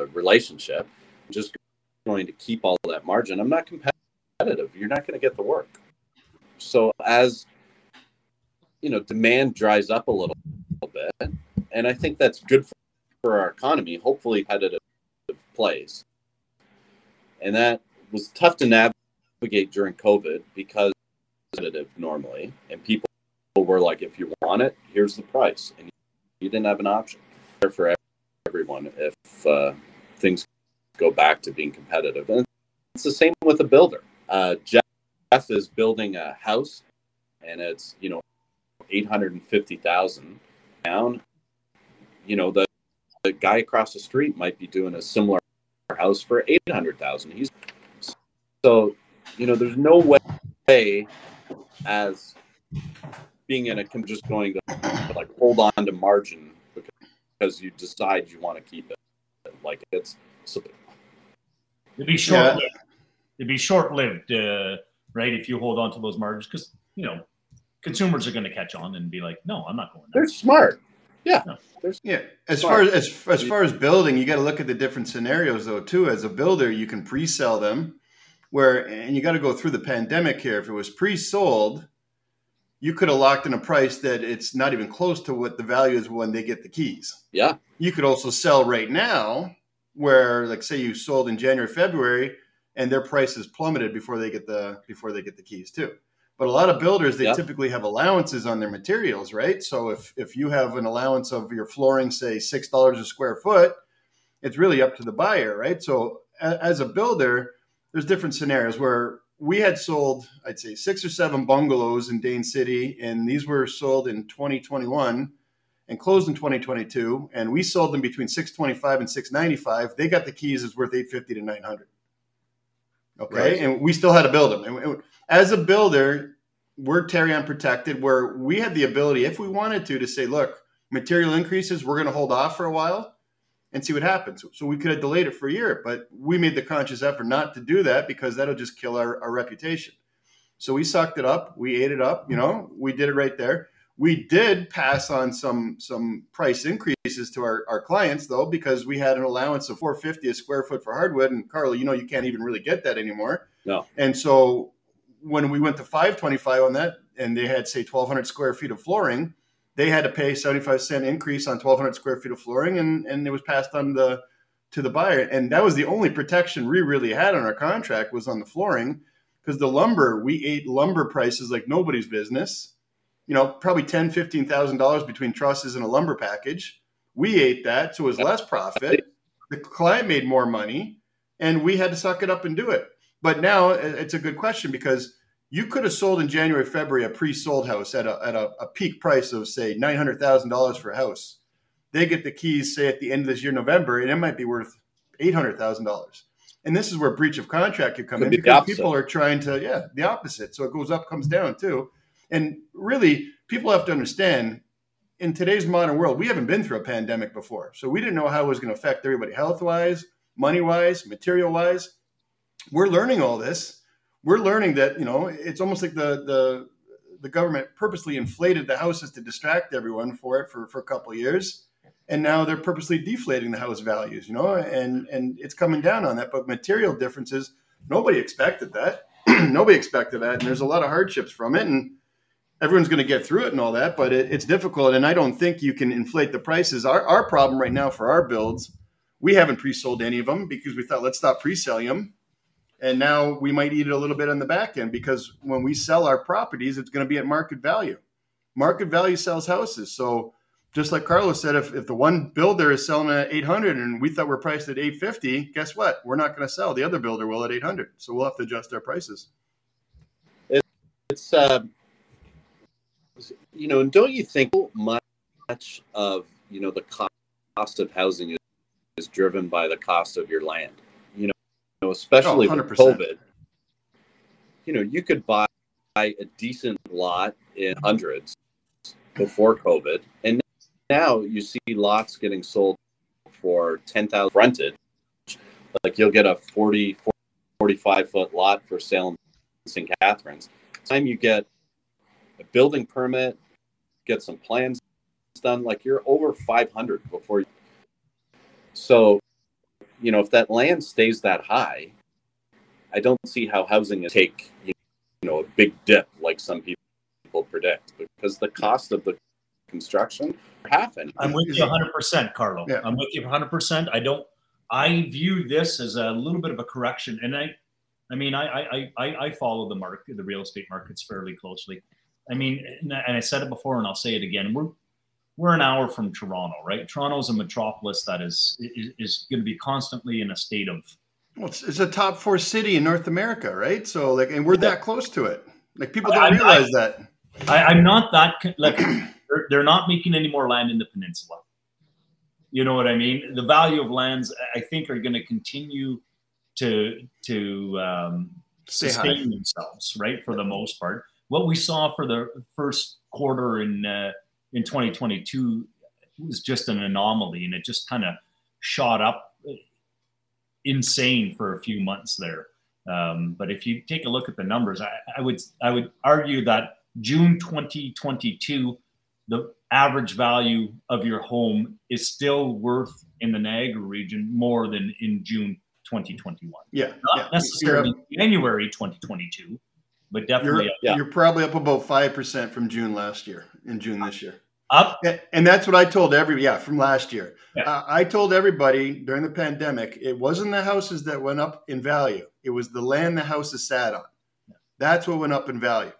a relationship. just going to keep all that margin. I'm not competitive. You're not going to get the work. So as you know, demand dries up a little, little bit, and I think that's good for, for our economy. Hopefully, a place, and that was tough to navigate during COVID because competitive normally, and people were like, "If you want it, here's the price," and you didn't have an option for everyone if uh, things go back to being competitive. And it's the same with a builder. Uh, Jeff is building a house, and it's you know 850,000 down, you know, the, the guy across the street might be doing a similar house for 800,000. He's so, you know, there's no way as being in a just going to like hold on to margin because because you decide you want to keep it. Like it's it'd be short lived. Yeah. It'd be short lived, uh, right? If you hold on to those margins, because you know consumers are going to catch on and be like, no, I'm not going there. They're smart. Yeah. No. yeah. As smart. far as, as as far as building, you got to look at the different scenarios though too. As a builder, you can pre-sell them where and you got to go through the pandemic here. If it was pre-sold, you could have locked in a price that it's not even close to what the value is when they get the keys. Yeah. You could also sell right now where like say you sold in January, February and their prices plummeted before they get the before they get the keys too. But a lot of builders, they yep. typically have allowances on their materials, right? So if if you have an allowance of your flooring, say six dollars a square foot, it's really up to the buyer, right? So as a builder, there's different scenarios where we had sold, I'd say, six or seven bungalows in Dain City, and these were sold in 2021 and closed in 2022. And we sold them between 625 and 695. They got the keys is worth 850 to 900. Okay, right. and we still had to build them. And as a builder, we're Tarion protected, where we had the ability, if we wanted to, to say, look, material increases, we're going to hold off for a while. and see what happens. So we could have delayed it for a year, but we made the conscious effort not to do that because that'll just kill our, our reputation. So we sucked it up. We ate it up. You know, we did it right there. We did pass on some some price increases to our, our clients though, because we had an allowance of 450 a square foot for hardwood. And Carlo, you know, you can't even really get that anymore. No. And so when we went to 525 on that, and they had say 1,200 square feet of flooring, they had to pay 75 cent increase on 1,200 square feet of flooring, and and it was passed on the to the buyer, and that was the only protection we really had on our contract was on the flooring, because the lumber we ate lumber prices like nobody's business. You know, probably ten, fifteen thousand dollars between trusses and a lumber package. We ate that, so it was less profit. The client made more money, and we had to suck it up and do it. But now it's a good question because you could have sold in January, February a pre-sold house at a at a, a peak price of say nine hundred thousand dollars for a house. They get the keys say at the end of this year, November, and it might be worth eight hundred thousand dollars. And this is where breach of contract could come could in be because people are trying to yeah the opposite. So it goes up, comes down too. And really, people have to understand in today's modern world, we haven't been through a pandemic before, so we didn't know how it was going to affect everybody health wise, money wise, material wise. We're learning all this. We're learning that you know it's almost like the the the government purposely inflated the houses to distract everyone for it for, for a couple years. And now they're purposely deflating the house values you know and and it's coming down on that. But material differences nobody expected that. <clears throat> Nobody expected that. And there's a lot of hardships from it. And everyone's going to get through it and all that but it, it's difficult and i don't think you can inflate the prices our, our problem right now for our builds we haven't pre-sold any of them because we thought let's stop pre-selling them and now we might eat it a little bit on the back end because when we sell our properties, it's going to be at market value. Market value sells houses. So just like Carlos said, if, if the one builder is selling at 800 and we thought we're priced at 850, guess what? We're not going to sell. The other builder will at 800. So we'll have to adjust our prices. It's, uh, you know, and don't you think much of, you know, the cost of housing is, is driven by the cost of your land? You know, especially oh, with COVID, you know, you could buy a decent lot in hundreds before COVID, and now you see lots getting sold for ten thousand rented. Like you'll get a 40, 45 foot lot for sale in St. Catharines. Time you get a building permit, get some plans done, like you're over 500 before. You... So you know, if that land stays that high, I don't see how housing is take you know a big dip like some people predict because the cost of the construction happen. I'm with you 100 percent, Carlo. Yeah. I'm with you 100 percent. I don't. I view this as a little bit of a correction, and I, I mean, I I I, I follow the market, the real estate markets fairly closely. I mean, and I said it before, and I'll say it again. We're we're an hour from Toronto, right? Toronto is a metropolis that is is, is going to be constantly in a state of. Well, it's, it's, a top four city in North America, right? So, like, and we're that close to it. Like, people don't I, realize I, that. I, am not that like <clears throat> they're, they're not making any more land in the peninsula. You know what I mean? The value of lands, I think, are going to continue to to um, sustain themselves, right? For the most part, what we saw for the first quarter in. Uh, in 2022 was just an anomaly and it just kind of shot up insane for a few months there. Um, but if you take a look at the numbers, I, I, would I would argue that June 2022, the average value of your home is still worth in the Niagara region more than in June 2021. Yeah, not yeah. necessarily January 2022, but definitely you're, yeah. you're probably up about five percent from June last year in June this year. Up, and that's what I told every yeah from last year. Yeah. Uh, I told everybody during the pandemic it wasn't the houses that went up in value; it was the land the houses sat on. That's what went up in value.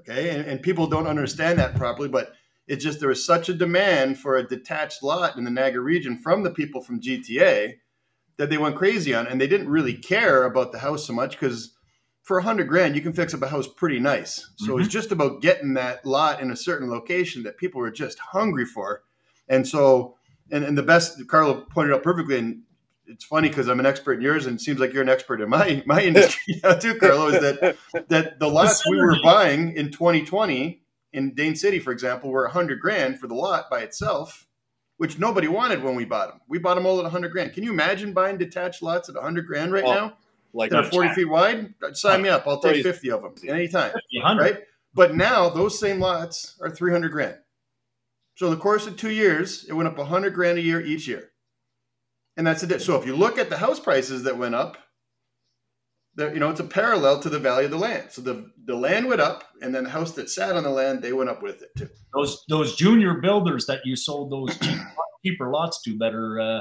Okay, and, and people don't understand that properly, but it's just there was such a demand for a detached lot in the Niagara region from the people from GTA that they went crazy on, and they didn't really care about the house so much because for a hundred grand, you can fix up a house pretty nice. So mm-hmm. it's just about getting that lot in a certain location that people were just hungry for. And so, and, and the best, Carlo pointed out perfectly, and it's funny because I'm an expert in yours, and it seems like you're an expert in my my industry <laughs> now too, Carlo. Is that that the lots we were buying in 2020 in Dain City, for example, were a hundred grand for the lot by itself, which nobody wanted when we bought them. We bought them all at 100 grand. Can you imagine buying detached lots at 100 grand right oh, now? Like they're 40 feet wide. Sign me up. I'll take 50 of them anytime. Right? But now those same lots are 300 grand. So in the course of two years, it went up 100 grand a year each year. And that's it. So if you look at the house prices that went up, you know, it's a parallel to the value of the land. So the, the land went up, and then the house that sat on the land, they went up with it too. Those those junior builders that you sold those <clears throat> cheaper lots to better uh,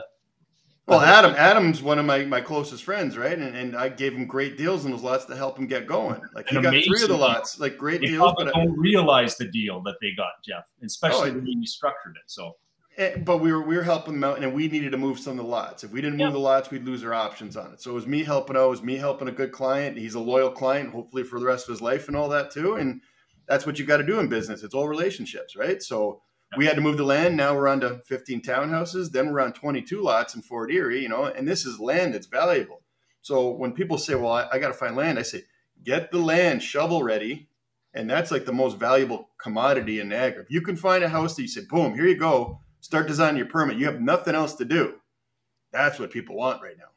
well, Adam, Adam's one of my, my closest friends, right? And, and I gave him great deals in those lots to help him get going. Like he got three of the lots, like great they deals. But don't I, realize the deal that they got, Jeff, especially oh, when you structured it. So, and, eh, but we were we were helping them out, and we needed to move some of the lots. If we didn't move yeah. the lots, we'd lose our options on it. So it was me helping out. It was me helping a good client. He's a loyal client, hopefully for the rest of his life and all that too. And that's what you got to do in business. It's all relationships, right? So we had to move the land. Now we're on to 15 townhouses. Then we're on 22 lots in Fort Erie, you know, and this is land that's valuable. So when people say, well, I, I got to find land, I say, get the land shovel ready. And that's like the most valuable commodity in Niagara. If you can find a house that you say, boom, here you go, start designing your permit. You have nothing else to do. That's what people want right now.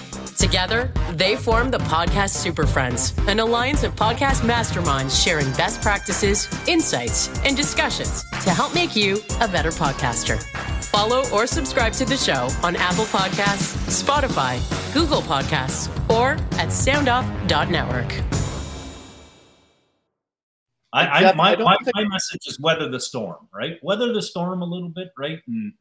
Together, they form the Podcast Super Friends, an alliance of podcast masterminds sharing best practices, insights, and discussions to help make you a better podcaster. Follow or subscribe to the show on Apple Podcasts, Spotify, Google Podcasts, or at soundoff.network. I, I, my, my, my, message is weather the storm, right? Weather the storm a little bit, right? And,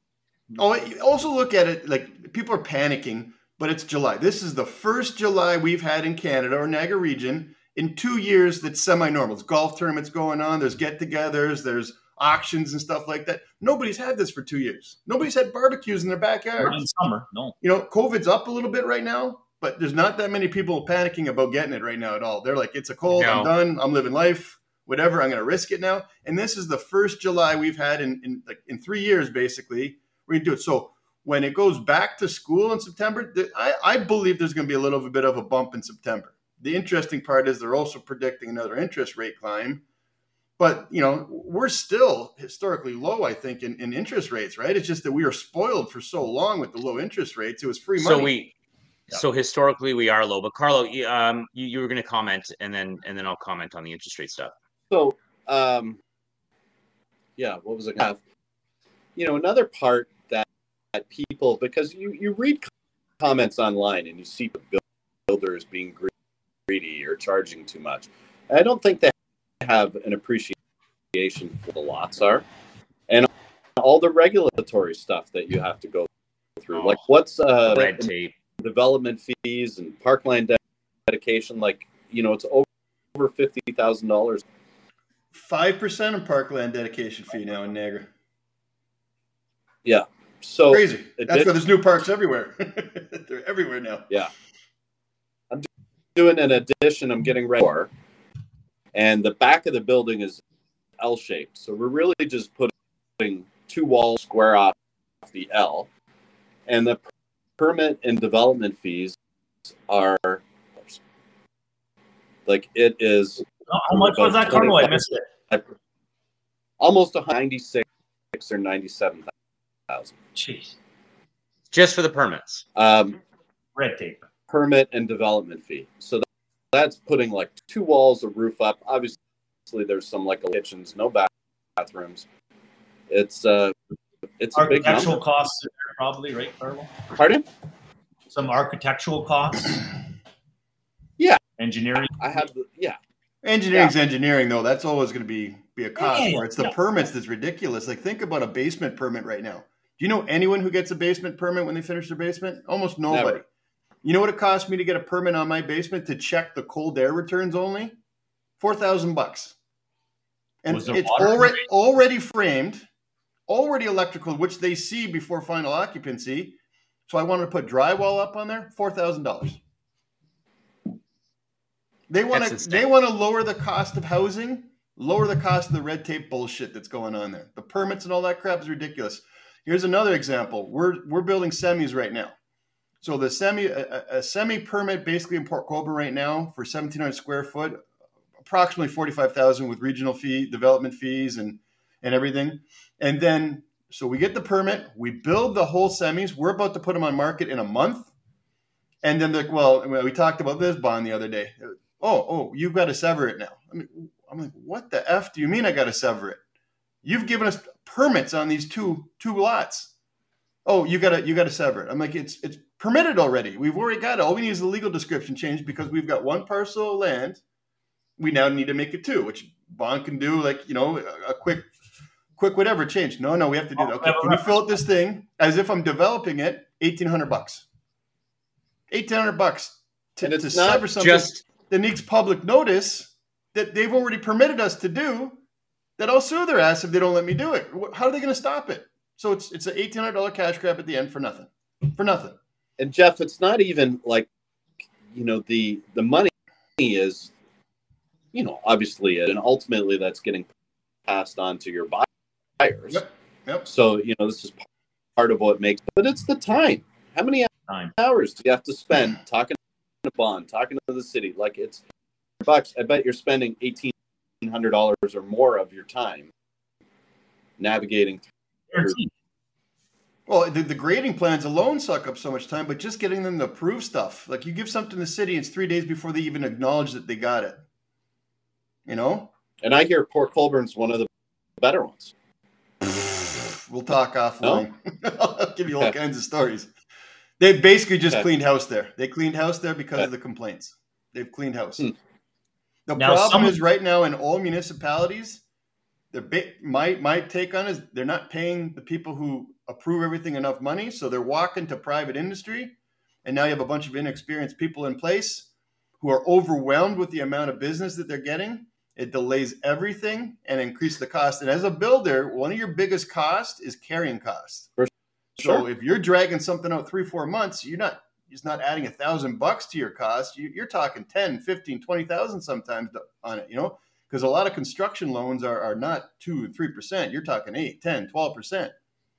oh, also look at it like people are panicking but it's July. This is the first July we've had in Canada or Niagara region in two years that's semi-normal. There's golf tournaments going on. There's get-togethers. There's auctions and stuff like that. Nobody's had this for two years. Nobody's had barbecues in their backyard. In summer, no. You know, COVID's up a little bit right now, but there's not that many people panicking about getting it right now at all. They're like, it's a cold. No. I'm done. I'm living life. Whatever. I'm going to risk it now. And this is the first July we've had in in like in three years, basically. We're going to do it. So when it goes back to school in September, I, I believe there's going to be a little bit of a bump in September. The interesting part is they're also predicting another interest rate climb. But you know, we're still historically low, I think, in, in interest rates, right? It's just that we were spoiled for so long with the low interest rates. It was free money. So we yeah. so historically we are low. But Carlo, you, um, you, you were going to comment, and then and then I'll comment on the interest rate stuff. So, um, yeah, what was it? You know, another part at people because you, you read comments online and you see builders being greedy or charging too much. I don't think they have an appreciation for the lots are and all the regulatory stuff that you have to go through. Oh, like what's uh, red tape, development fees, and parkland dedication. Like you know, it's over fifty thousand dollars. Five percent of parkland dedication fee now in Niagara. Yeah, so crazy. That's did, why there's new parks everywhere. <laughs> They're everywhere now. Yeah. I'm doing an addition. I'm getting ready for, and the back of the building is L shaped. So we're really just putting two walls square off the L, and the permit and development fees are like it is. How much was that, Carlo? I missed it. Almost 96 or 97 thousand. Jeez. Just for the permits. Um, Red tape. Permit and development fee. So that's putting like two walls, a roof up. Obviously, there's some like kitchens, no bathrooms. It's uh, it's architectural costs probably, right, Carlo? Pardon? Some architectural costs. <clears throat> Yeah, engineering. I have, yeah. Engineering's yeah. engineering, though. That's always going to be be a cost yeah, for It's the yeah. permits that's ridiculous. Like, think about a basement permit right now. Do you know anyone who gets a basement permit when they finish their basement? Almost nobody. Never. You know what it cost me to get a permit on my basement to check the cold air returns only? Four thousand bucks. And it's already already framed, already electrical, which they see before final occupancy. So I wanted to put drywall up on there, four thousand dollars. They want to they want to lower the cost of housing, lower the cost of the red tape bullshit that's going on there. The permits and all that crap is ridiculous. Here's another example. We're we're building semis right now. So the semi a, a semi permit basically in Port Colborne right now for 1700 square foot, approximately 45,000 with regional fee, development fees and and everything. And then so we get the permit, we build the whole semis. We're about to put them on market in a month. And then like, well, we talked about this bond the other day. Oh, oh, you've got to sever it now. I mean, I'm like, what the f do you mean I got to sever it? You've given us permits on these two two lots. Oh, you gotta you gotta sever it. I'm like, it's it's permitted already. We've already got it. All we need is the legal description change because we've got one parcel of land. We now need to make it two, which Bond can do like you know a, a quick quick whatever change. No, no, we have to do that. Okay, can you fill out this thing as if I'm developing it? Eighteen hundred bucks. Eighteen hundred bucks to, to sever something just... that needs public notice that they've already permitted us to do that I'll sue their ass if they don't let me do it. How are they going to stop it? So it's it's an eighteen hundred dollar cash grab at the end for nothing, for nothing. And Jeff, it's not even like, you know, the the money is, you know, obviously, and ultimately that's getting passed on to your buyers. Yep. Yep. So you know, this is part of what makes, but it's the time. How many time. hours do you have to spend talking to bond, talking to the city? Like it's bucks. I bet you're spending eighteen hundred dollars or more of your time navigating through. Well, the, the, grading plans alone suck up so much time, but just getting them to approve stuff. Like you give something to the city, it's three days before they even acknowledge that they got it. You know? And I hear Port Colborne's one of the better ones. <sighs> we'll talk offline. No? <laughs> I'll give you all kinds of stories. They basically just cleaned house there. They cleaned house there because of the complaints. They've cleaned house. Hmm. The now, problem some... is right now in all municipalities, the big, my my take on is they're not paying the people who approve everything enough money, so they're walking to private industry, and now you have a bunch of inexperienced people in place who are overwhelmed with the amount of business that they're getting. It delays everything and increase the cost. And as a builder, one of your biggest costs is carrying costs. Sure. So if you're dragging something out three, four months, you're not it's not adding a thousand bucks to your cost. You, are talking 10, 15, 20,000 sometimes on it, you know, because a lot of construction loans are, are not two, 3%. You're talking 8, 10, 12%.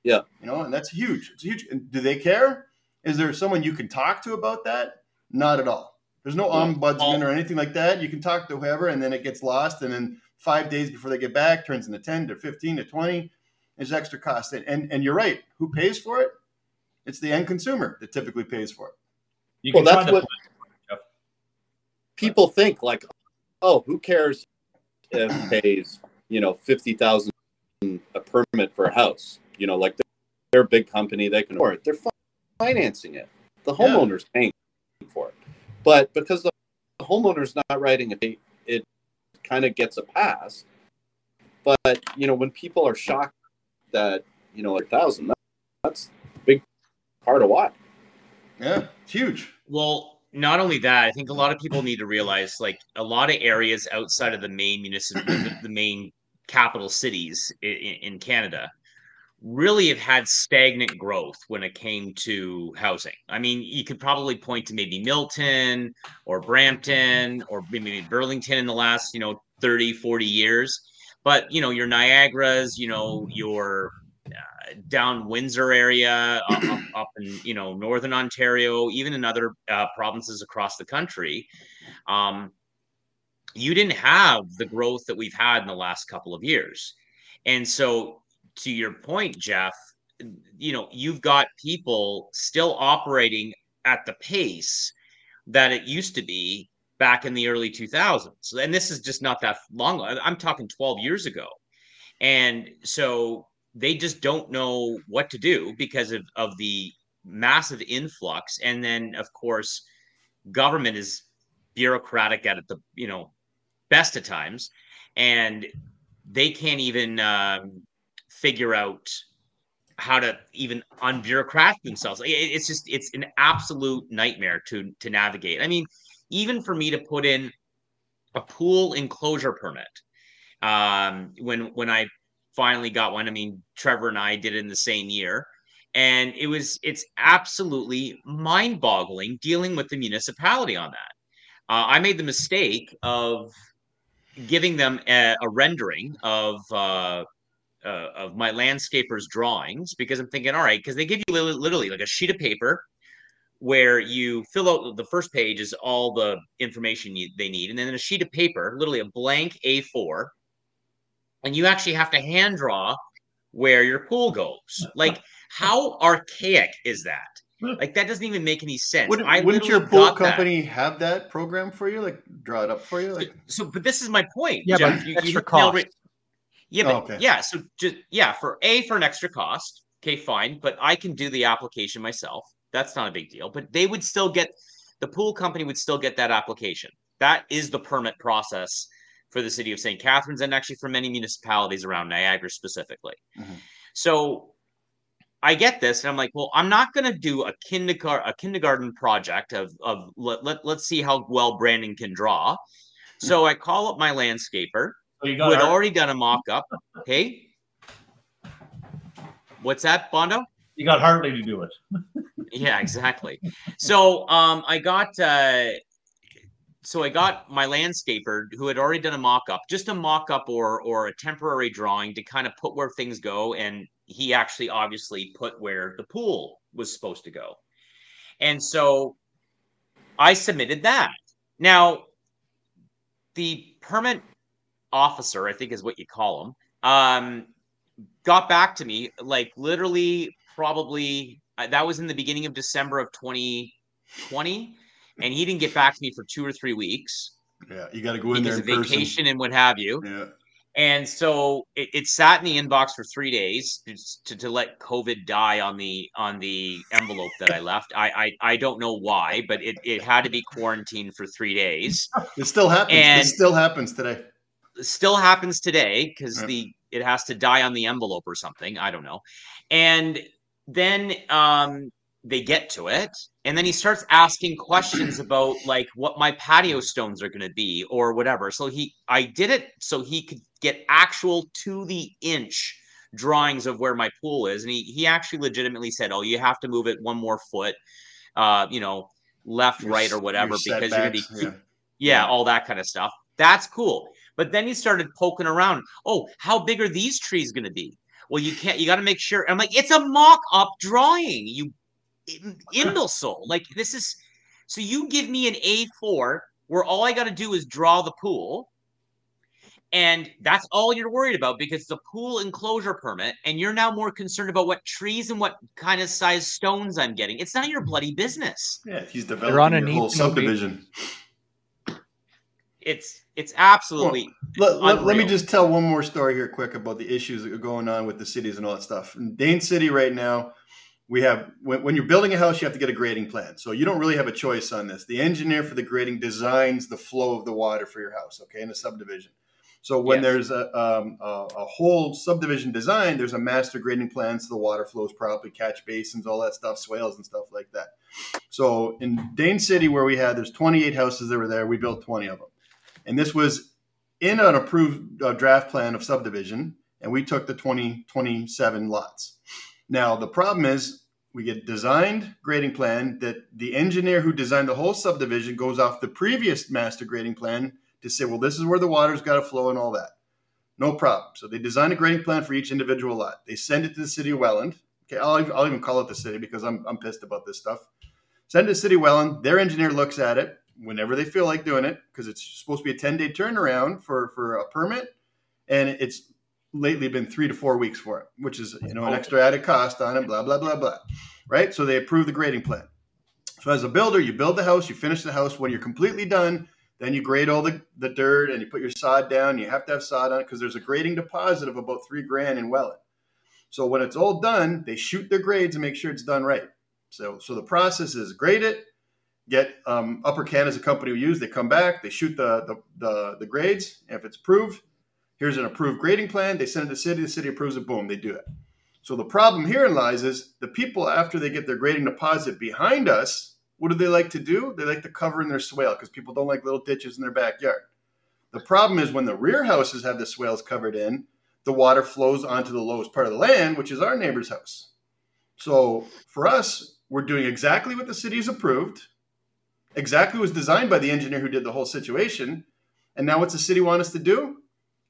Yeah. You know, and that's huge. It's huge. And do they care? Is there someone you can talk to about that? Not at all. There's no ombudsman or anything like that. You can talk to whoever, and then it gets lost. And then five days before they get back, turns into 10 to 15 to 20. There's extra cost. And, and, and you're right. Who pays for it? It's the end consumer that typically pays for it. You well, that's what people think. Like, oh, who cares if <clears throat> pays you know fifty thousand a permit for a house? You know, like they're a big company, they can afford it. They're financing it. The homeowner's yeah. paying for it, but because the homeowner's not writing it, it kind of gets a pass. But you know, when people are shocked that you know a thousand, that's a big part of why. Yeah, it's huge. Well, not only that, I think a lot of people need to realize like a lot of areas outside of the main municipal, the, main capital cities in, in Canada really have had stagnant growth when it came to housing. I mean, you could probably point to maybe Milton or Brampton or maybe Burlington in the last, you know, 30, 40 years. But, you know, your Niagara's, you know, your down Windsor area, up, <clears throat> up, in you know northern Ontario, even in other uh, provinces across the country, um, you didn't have the growth that we've had in the last couple of years. And so, to your point, Jeff, you know you've got people still operating at the pace that it used to be back in the early 2000s. And this is just not that long. I'm talking 12 years ago. And so they just don't know what to do because of, of the massive influx. And then, of course, government is bureaucratic at the you know best of times, and they can't even um, figure out how to even unbureaucrat themselves. It's just it's an absolute nightmare to to navigate. I mean, even for me to put in a pool enclosure permit um, when when I finally got one. I mean, Trevor and I did it in the same year. And it was it's absolutely mind-boggling dealing with the municipality on that. Uh, I made the mistake of giving them a, a rendering of uh, uh, of my landscaper's drawings because I'm thinking, all right, because they give you literally, literally like a sheet of paper where you fill out the first page is all the information you, they need, and then a sheet of paper, literally a blank A4, and you actually have to hand draw where your pool goes. Like, how archaic is that? Like that doesn't even make any sense. Wouldn't, I wouldn't your pool company that. have that program for you? Like draw it up for you? Like so, but this is my point. Yeah, Jeff. but you, extra you cost. It. Yeah, but oh, okay. yeah. So just yeah, for a for an extra cost. Okay, fine. But I can do the application myself. That's not a big deal. But they would still get the pool company would still get that application. That is the permit process for the city of St. Catharines and actually for many municipalities around Niagara specifically. Mm-hmm. So I get this, and I'm like, well, I'm not going to do a kindergarten a kindergarten project of of let, let let's see how well Brandon can draw. So I call up my landscaper so who had already done a mock up. Hey, what's that, Bondo? You got Hartley to do it. yeah, exactly. So um, I got uh, so I got my landscaper who had already done a mock up, just a mock up or or a temporary drawing to kind of put where things go and he actually obviously put where the pool was supposed to go. And so I submitted that. Now, the permit officer, I think is what you call him, um, got back to me like literally probably uh, that was in the beginning of December of 2020, and he didn't get back to me for two or three weeks. Yeah, you got to go in there. vacation person. and what have you. Yeah. And so it, it, sat in the inbox for three days to, to let COVID die on the on the envelope that I left. I I, I don't know why, but it, it had to be quarantined for three days. It still happens. And it still happens today. Still happens today because yeah. the it has to die on the envelope or something. I don't know. And then um, they get to it. And then he starts asking questions about like what my patio stones are going to be or whatever. So he i did it so he could get actual to the inch drawings of where my pool is. And he, he actually legitimately said oh you have to move it one more foot uh you know left your, right or whatever because you're going to be yeah. yeah all that kind of stuff. That's cool. But then he started poking around. Oh how big are these trees going to be? Well you can't you got to make sure i'm like it's a mock-up drawing you imbecile. Like this is so you give me an A4 where all I got to do is draw the pool. And that's all you're worried about because the pool enclosure permit, and you're now more concerned about what trees and what kind of size stones I'm getting. It's not your bloody business. Yeah, he's developing on a whole subdivision. It's it's absolutely. Well, let, let, let, me just tell one more story here, quick, about the issues that are going on with the cities and all that stuff. In Dain City right now, we have when, when, you're building a house you have to get a grading plan. So you don't really have a choice on this. The engineer for the grading designs the flow of the water for your house okay in a subdivision. So when yes. there's a, um, a, a, whole subdivision design there's a master grading plan so the water flows properly catch basins all that stuff swales and stuff like that. So in Dain City where we had there's 28 houses that were there we built 20 of them and this was in an approved uh, draft plan of subdivision and we took the 20 27 lots. Now the problem is we get designed grading plan that the engineer who designed the whole subdivision goes off the previous master grading plan to say, well, this is where the water's got to flow and all that. No problem. So they design a grading plan for each individual lot. They send it to the city of Welland. Okay, I'll, I'll even call it the city because I'm, I'm pissed about this stuff. Send it to City Welland. Their engineer looks at it whenever they feel like doing it because it's supposed to be a 10 day turnaround for, for a permit. And it's lately been three to four weeks for it, which is you know an extra added cost on it. Blah blah blah blah. Right. So they approve the grading plan. So as a builder, you build the house, you finish the house. When you're completely done, then you grade all the, the dirt and you put your sod down. You have to have sod on it because there's a grading deposit of about three grand in Welland. So when it's all done, they shoot their grades and make sure it's done right. So so the process is grade it, get um, Upper Canada's a company we use. They come back, they shoot the, the, the, the grades. If it's approved, here's an approved grading plan. They send it to the city, the city approves it, boom, they do it. So the problem here lies is the people after they get their grading deposit behind us, what do they like to do? They like to cover in their swale because people don't like little ditches in their backyard. The problem is when the rear houses have the swales covered in, the water flows onto the lowest part of the land, which is our neighbor's house. So for us, we're doing exactly what the city's approved, exactly was designed by the engineer who did the whole situation. And now what's the city want us to do?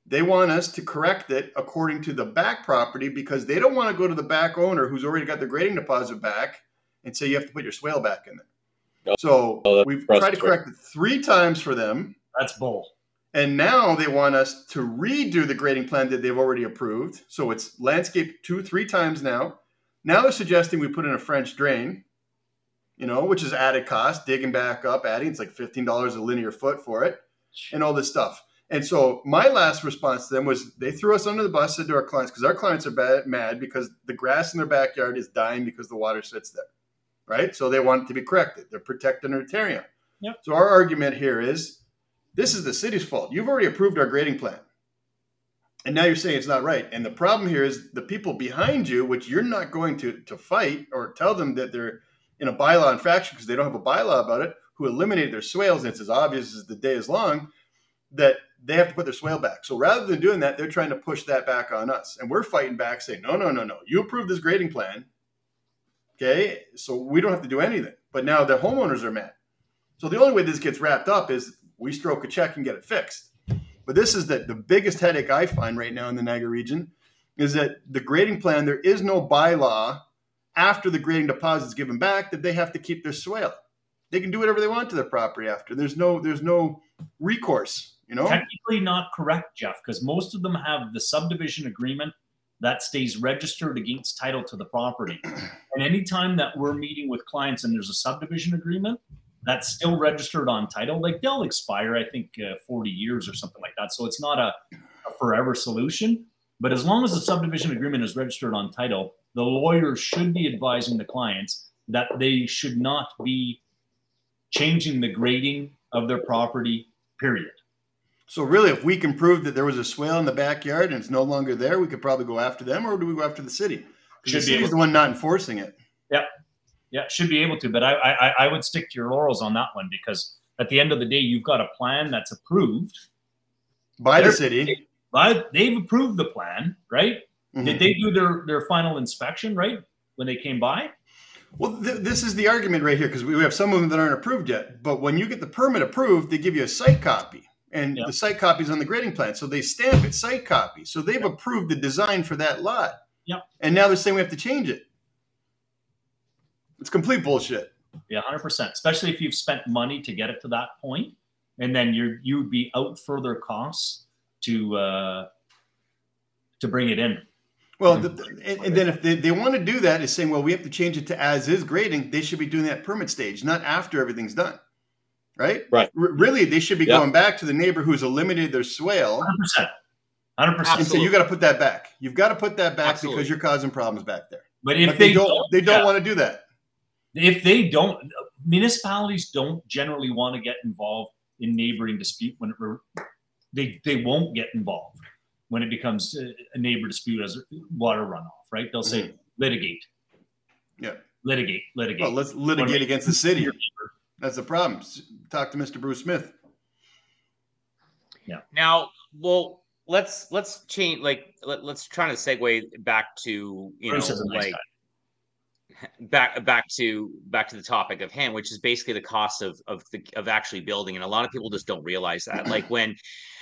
They want us to correct it according to the back property because they don't want to go to the back owner who's already got the grading deposit back and say you have to put your swale back in there. So oh, we've tried to correct it three times for them. That's bull. And now they want us to redo the grading plan that they've already approved. So it's landscape two, three times now. Now they're suggesting we put in a French drain, you know, which is added cost, digging back up, adding it's like $15 a linear foot for it, and all this stuff. And so my last response to them was they threw us under the bus, said to our clients, because our clients are bad, mad because the grass in their backyard is dying because the water sits there, right? So they want it to be corrected. They're protecting their terrarium. Yep. So our argument here is this is the city's fault. You've already approved our grading plan. And now you're saying it's not right. And the problem here is the people behind you, which you're not going to, to fight or tell them that they're in a bylaw infraction because they don't have a bylaw about it, who eliminated their swales, and it's as obvious as the day is long, that they have to put their swale back. So rather than doing that, they're trying to push that back on us. And we're fighting back saying, no, no, no, no. You approved this grading plan. Okay. So we don't have to do anything. But now the homeowners are mad. So the only way this gets wrapped up is we stroke a check and get it fixed. But this is the, the biggest headache I find right now in the Niagara region is that the grading plan, there is no bylaw after the grading deposit is given back that they have to keep their swale. They can do whatever they want to their property after. There's no there's no recourse, you know? Technically not correct, Jeff, because most of them have the subdivision agreement that stays registered against title to the property. <clears throat> And anytime that we're meeting with clients and there's a subdivision agreement, that's still registered on title. Like they'll expire, I think, uh, 40 years or something like that. So it's not a, a, forever solution. But as long as the subdivision agreement is registered on title, the lawyer should be advising the clients that they should not be changing the grading of their property, period. So really, if we can prove that there was a swale in the backyard and it's no longer there, we could probably go after them, or do we go after the city? Should the city's the one not enforcing it. Yep yeah, should be able to. But I, I, I would stick to your laurels on that one because at the end of the day, you've got a plan that's approved by They're, the city. By, they've approved the plan, right? Mm-hmm. Did they do their their final inspection right when they came by? Well, th- this is the argument right here because we have some of them that aren't approved yet. But when you get the permit approved, they give you a site copy, and the site copy is on the grading plan, so they stamp it site copy. So they've approved the design for that lot. Yep. And now they're saying we have to change it. It's complete bullshit. Yeah, hundred percent. Especially if you've spent money to get it to that point, and then you're you would be out further costs to uh, to bring it in. Well, the, and, and, then if they, they want to do that, is saying, well, we have to change it to as is grading. They should be doing that permit stage, not after everything's done. Right? Right. R- really, they should be yep. going back to the neighbor who's eliminated their swale. 100%. 100%. And say, you got to put that back. You've got to put that back Absolutely. because you're causing problems back there. But if but they, they, don't, don't they don't yeah. want to do that if they don't, municipalities don't generally want to get involved in neighboring dispute when it, they they won't get involved when it becomes a neighbor dispute as water runoff. Right? They'll say mm-hmm. litigate. Yeah. Litigate. Litigate. Well, let's litigate against the city. That's the problem. Talk to Mr. Bruce Smith. Yeah. Now, well, let's let's change. Like, let, us try to segue back to you Bruce know, like. Nice back back to back to the topic of hand which is basically the cost of of the of actually building and a lot of people just don't realize that like when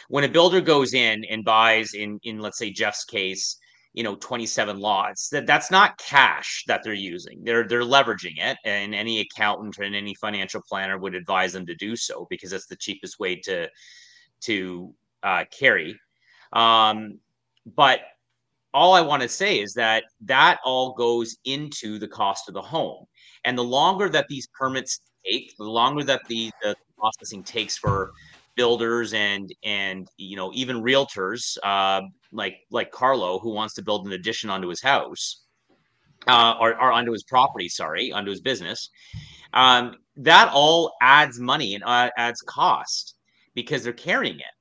when a builder goes in and buys in in let's say jeff's case you know 27 lots that that's not cash that they're using they're they're leveraging it and any accountant and any financial planner would advise them to do so because that's the cheapest way to to uh, carry um but all I want to say is that that all goes into the cost of the home. And the longer that these permits take, the longer that the, the processing takes for builders and and you know even realtors uh, like like Carlo who wants to build an addition onto his house uh, or, or onto his property, sorry, onto his business. Um, that all adds money and uh, adds cost because they're carrying it,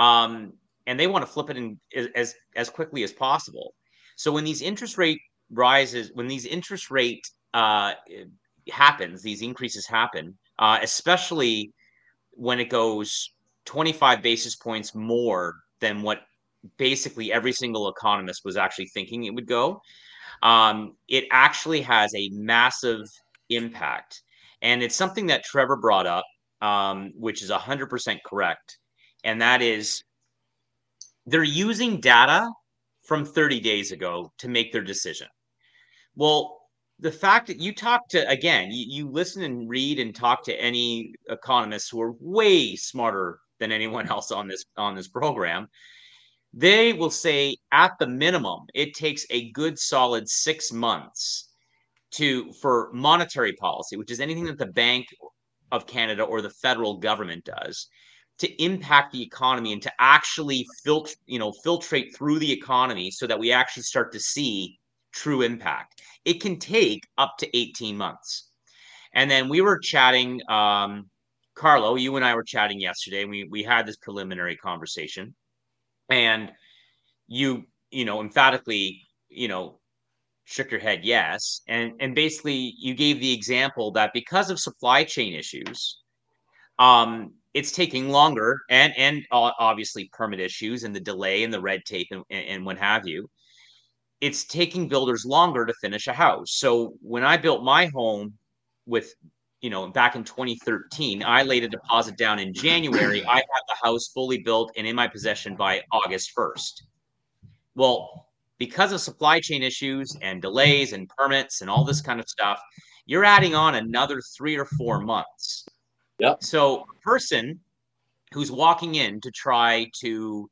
um, and they want to flip it in as as quickly as possible. So when these interest rate rises, when these interest rate uh, happens, these increases happen, uh, especially when it goes 25 basis points more than what basically every single economist was actually thinking it would go. Um, it actually has a massive impact. And it's something that Trevor brought up, um, which is 100% correct. And that is they're using data from 30 days ago to make their decision. Well, the fact that you talk to, again, you, you listen and read and talk to any economists who are way smarter than anyone else on this on this program. They will say at the minimum it takes a good solid six months to for monetary policy which is anything that the bank of canada or the federal government does to impact the economy and to actually filter you know filtrate through the economy so that we actually start to see true impact. It can take up to 18 months. And then we were chatting um, carlo you and i were chatting yesterday and we, we had this preliminary conversation. And you you know emphatically you know shook your head yes. And and basically you gave the example that because of supply chain issues um it's taking longer and and obviously permit issues and the delay and the red tape and, and what have you it's taking builders longer to finish a house. So when i built my home with you know, back in 2013, I laid a deposit down in January. I had the house fully built and in my possession by August 1st. Well, because of supply chain issues and delays and permits and all this kind of stuff, you're adding on another three or four months. Yep. So, a person who's walking in to try to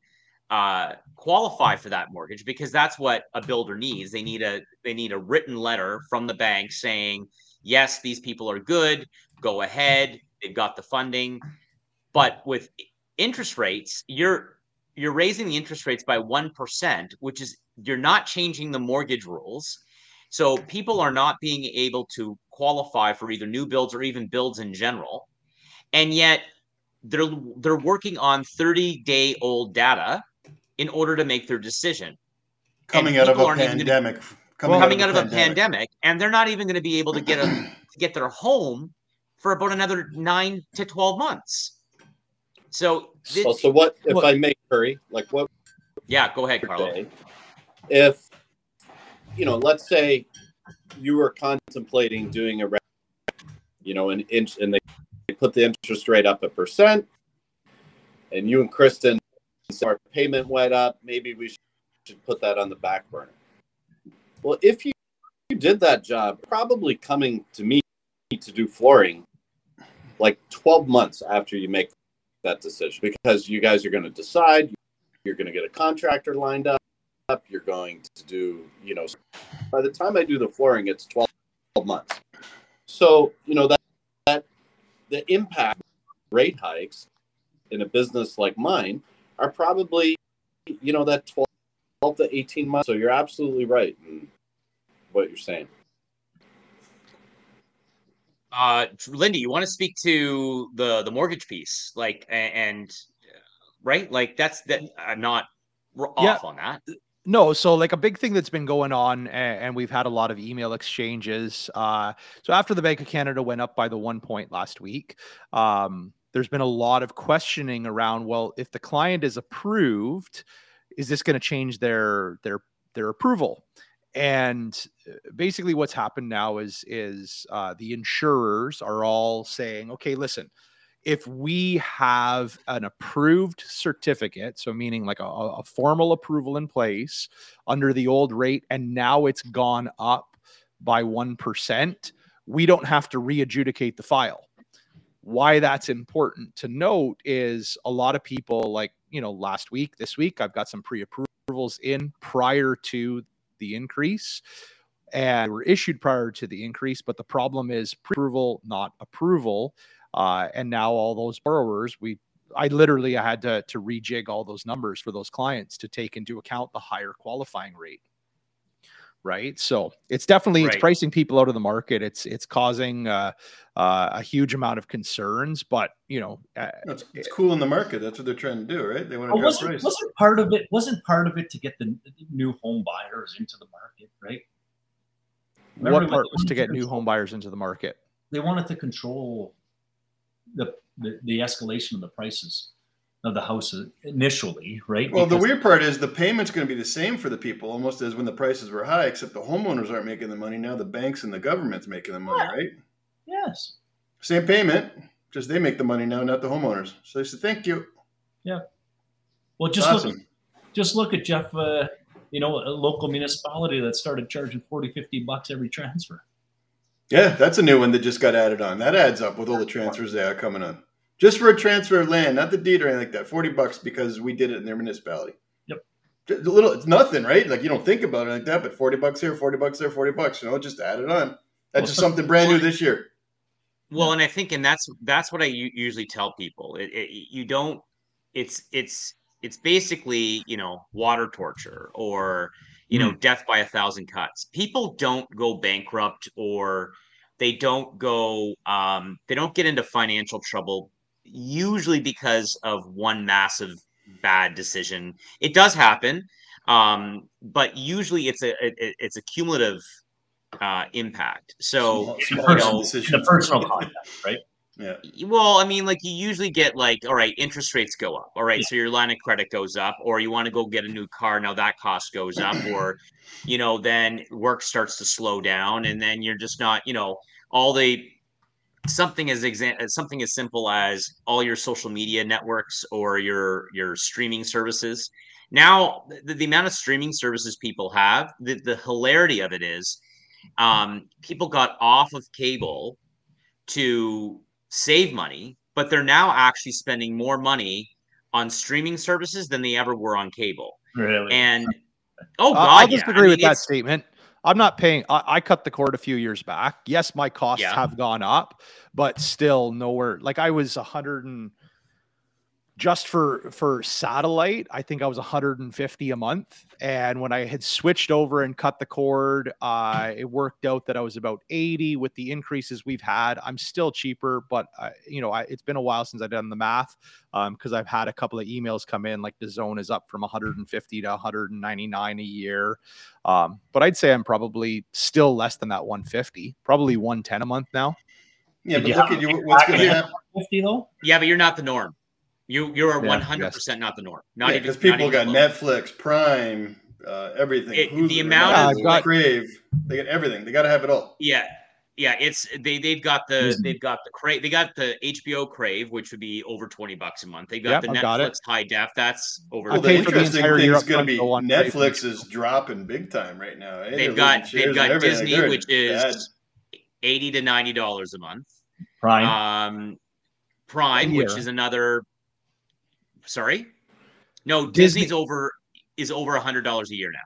uh, qualify for that mortgage, because that's what a builder needs. They need a they need a written letter from the bank saying yes, these people are good, go ahead, they've got the funding. But with interest rates, you're you're raising the interest rates by 1%, which is you're not changing the mortgage rules. So people are not being able to qualify for either new builds or even builds in general. And yet they're they're working on 30 day old data in order to make their decision. Coming out of a pandemic. Gonna, coming, coming out, of, out of a pandemic, and they're not even going to be able to get a <clears throat> to get their home for about another nine to twelve months. So, this, so, so what if what, I make hurry? Like what? Yeah, go ahead, Carlo. If you know, let's say you were contemplating doing a, you know, an inch, and they put the interest rate up a percent, and you and Kristen, our payment went up. Maybe we should put that on the back burner. Well, if you, you did that job, probably coming to me to do flooring like 12 months after you make that decision because you guys are going to decide you're going to get a contractor lined up you're going to do you know by the time i do the flooring it's 12 months so you know that, that the impact rate hikes in a business like mine are probably you know that 12 12 to 18 months. So you're absolutely right in what you're saying. Uh, Lindy, you want to speak to the the mortgage piece, like, and right, like that's that. I'm not off yeah. on that. No, so like a big thing that's been going on, and we've had a lot of email exchanges. Uh, so after the Bank of Canada went up by the one point last week, um, there's been a lot of questioning around. Well, if the client is approved, is this going to change their their their approval? And uh, basically, what's happened now is is uh, the insurers are all saying, okay, listen, if we have an approved certificate, so meaning like a, a formal approval in place under the old rate, and now it's gone up by one percent, we don't have to re-adjudicate the file. Why that's important to note is a lot of people like you know last week this week i've got some pre-approvals in prior to the increase and were issued prior to the increase but the problem is approval not approval. Uh, and now all those borrowers we i literally I had to to rejig all those numbers for those clients to take into account the higher qualifying rate right? So it's definitely Right. it's pricing people out of the market. It's it's causing uh, uh, a huge amount of concerns, but you know, uh, It's, it's cool in the market. That's what they're trying to do, right? They want to Well, drop wasn't, price. wasn't part of it wasn't part of it to get the the new home buyers into the market, right? Remember what part was to get new home buyers into the market? They wanted to control the the, the escalation of the prices of the houses initially, right? Well, the weird part is the payment's going to be the same for the people almost as when the prices were high, except the homeowners aren't making the money now. The banks and the government's making the money, right? yes, Same payment, just they make the money now, not the homeowners. So they said, "Thank you." yeah. Well, just Awesome. look, just look at Jeff. Uh, you know, a local municipality that started charging 40, 50 bucks every transfer. Yeah, that's a new one that just got added on. That adds up with all the transfers they are coming on. Just for a transfer of land, not the deed or anything like that. Forty bucks because we did it in their municipality. Yep. Just a little, it's nothing, right? Like you don't think about it like that, but forty bucks here, forty bucks there, forty bucks. You know, just add it on. That's just something brand new this year. Well, and I think, and that's that's what I usually tell people. It, it, you don't. It's it's it's basically you know water torture or you know death by a thousand cuts. People don't go bankrupt or they don't go um, they don't get into financial trouble usually because of one massive bad decision. It does happen, um, but usually it's a it, it's a cumulative uh, impact. So Small- you small know, decisions. Personal context, right? Yeah. well, I mean, like you usually get like, all right, interest rates go up. All right, so your line of credit goes up, or you want to go get a new car. Now that cost goes up, <clears throat> or you know, then work starts to slow down, and then you're just not, you know, all the something as exa- something as simple as all your social media networks or your your streaming services. Now, the, the amount of streaming services people have, the, the hilarity of it is, um, people got off of cable to save money, but they're now actually spending more money on streaming services than they ever were on cable. Really? And oh I- god, I'll yeah. disagree I mean, with that statement. I'm not paying. I, I cut the cord a few years back. Yes, my costs Yeah. have gone up, but still nowhere. Like I was a hundred and just for for satellite, I think I was 150 a month. And when I had switched over and cut the cord, uh, it worked out that I was about 80 with the increases we've had. I'm still cheaper, but uh, you know, I, it's been a while since I've done the math because I've had a couple of emails come in like DAZN is up from 150 to 199 a year. Um, but I'd say I'm probably still less than that 150, probably 110 a month now. Yeah, but Yeah. look at you. What's going to happen? Fifty though. Yeah, but you're not the norm. You you're one hundred percent not the norm. Not Yeah, even because not people even got. Netflix, Prime, uh, everything. It- Hulu, the amount of- Hulu, I've got- Crave, they get everything. They got to have it all. Yeah, yeah. It's they they've got the they've got the crave they got the HBO Crave, which would be over twenty bucks a month. They got Yep, the I've Netflix got high def. That's over. Well, the paid the interesting thing is going to be for one Netflix is dropping big time right now. eh? They've They're got they've got. Disney, They're which bad. is eighty to ninety dollars a month. Prime. Um, Prime, which is another. Sorry, no, Disney- Disney's over is over a hundred dollars a year now.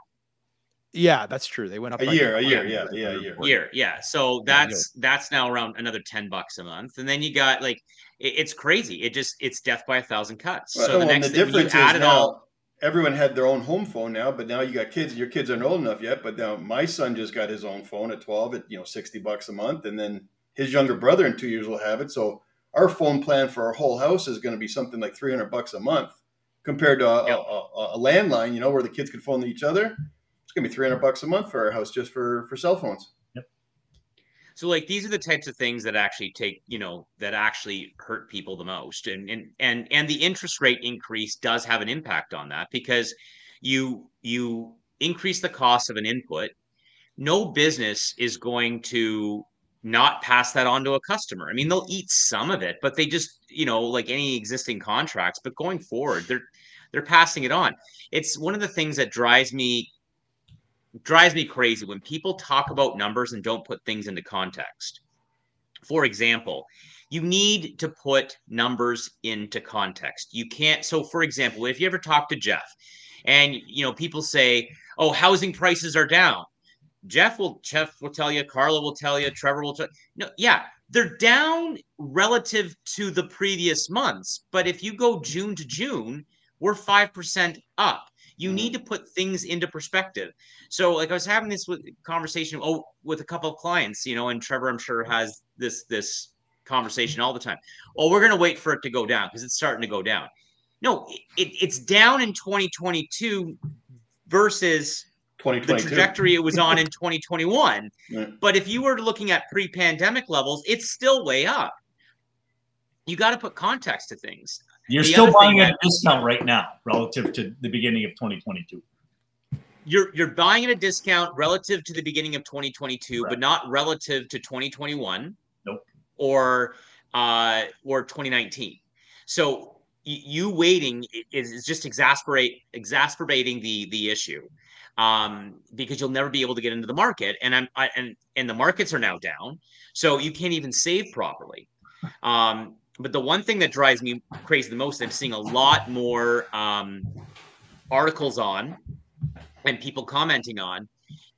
Yeah, that's true. They went up A by year, a year, bucks. yeah, yeah, a year. year yeah so that's that's now around another 10 bucks a month and then you got like it, it's crazy it just it's death by a thousand cuts Well, so the well, next the thing you difference add is it now all everyone had their own home phone now, but now you got kids. and Your kids aren't old enough yet, but now my son just got his own phone at twelve at you know sixty bucks a month, and then his younger brother in two years will have it. So our phone plan for our whole house is going to be something like three hundred bucks a month compared to a, a, a, a landline. You know where the kids could phone each other. It's going to be three hundred bucks a month for our house just for for cell phones. so like these are the types of things that actually take you know that actually hurt people the most and and and and the interest rate increase does have an impact on that because you you increase the cost of an input no business is going to not pass that on to a customer. I mean, they'll eat some of it, but they just, you know, like any existing contracts, but going forward, they're they're passing it on. It's one of the things that drives me drives me crazy when people talk about numbers and don't put things into context. For example, you need to put numbers into context. You can't so for example, if you ever talk to Jeff and you know people say, "Oh, housing prices are down." Jeff will Jeff will tell you, Carlo will tell you, Trevor will tell you. no, yeah, they're down relative to the previous months. But if you go June to June, we're five percent up. You mm-hmm. need to put things into perspective. So, like I was having this with conversation, oh, with a couple of clients, you know, and Trevor, I'm sure has this this conversation all the time. Oh, we're going to wait for it to go down because it's starting to go down. No, it, it's down in 2022 versus the trajectory it was on in <laughs> 2021. Right. But if you were looking at pre-pandemic levels, it's still way up. You got to put context to things. You're the still buying at a discount right now relative to the beginning of 2022. You're you're buying at a discount relative to the beginning of 2022, right. but not relative to 2021. Nope. Or uh, or 2019. So you waiting is, is just exasperate exasperating the the issue um, because you'll never be able to get into the market. And I'm I, and and the markets are now down. So you can't even save properly. Um, but the one thing that drives me crazy the most I'm seeing a lot more um, articles on and people commenting on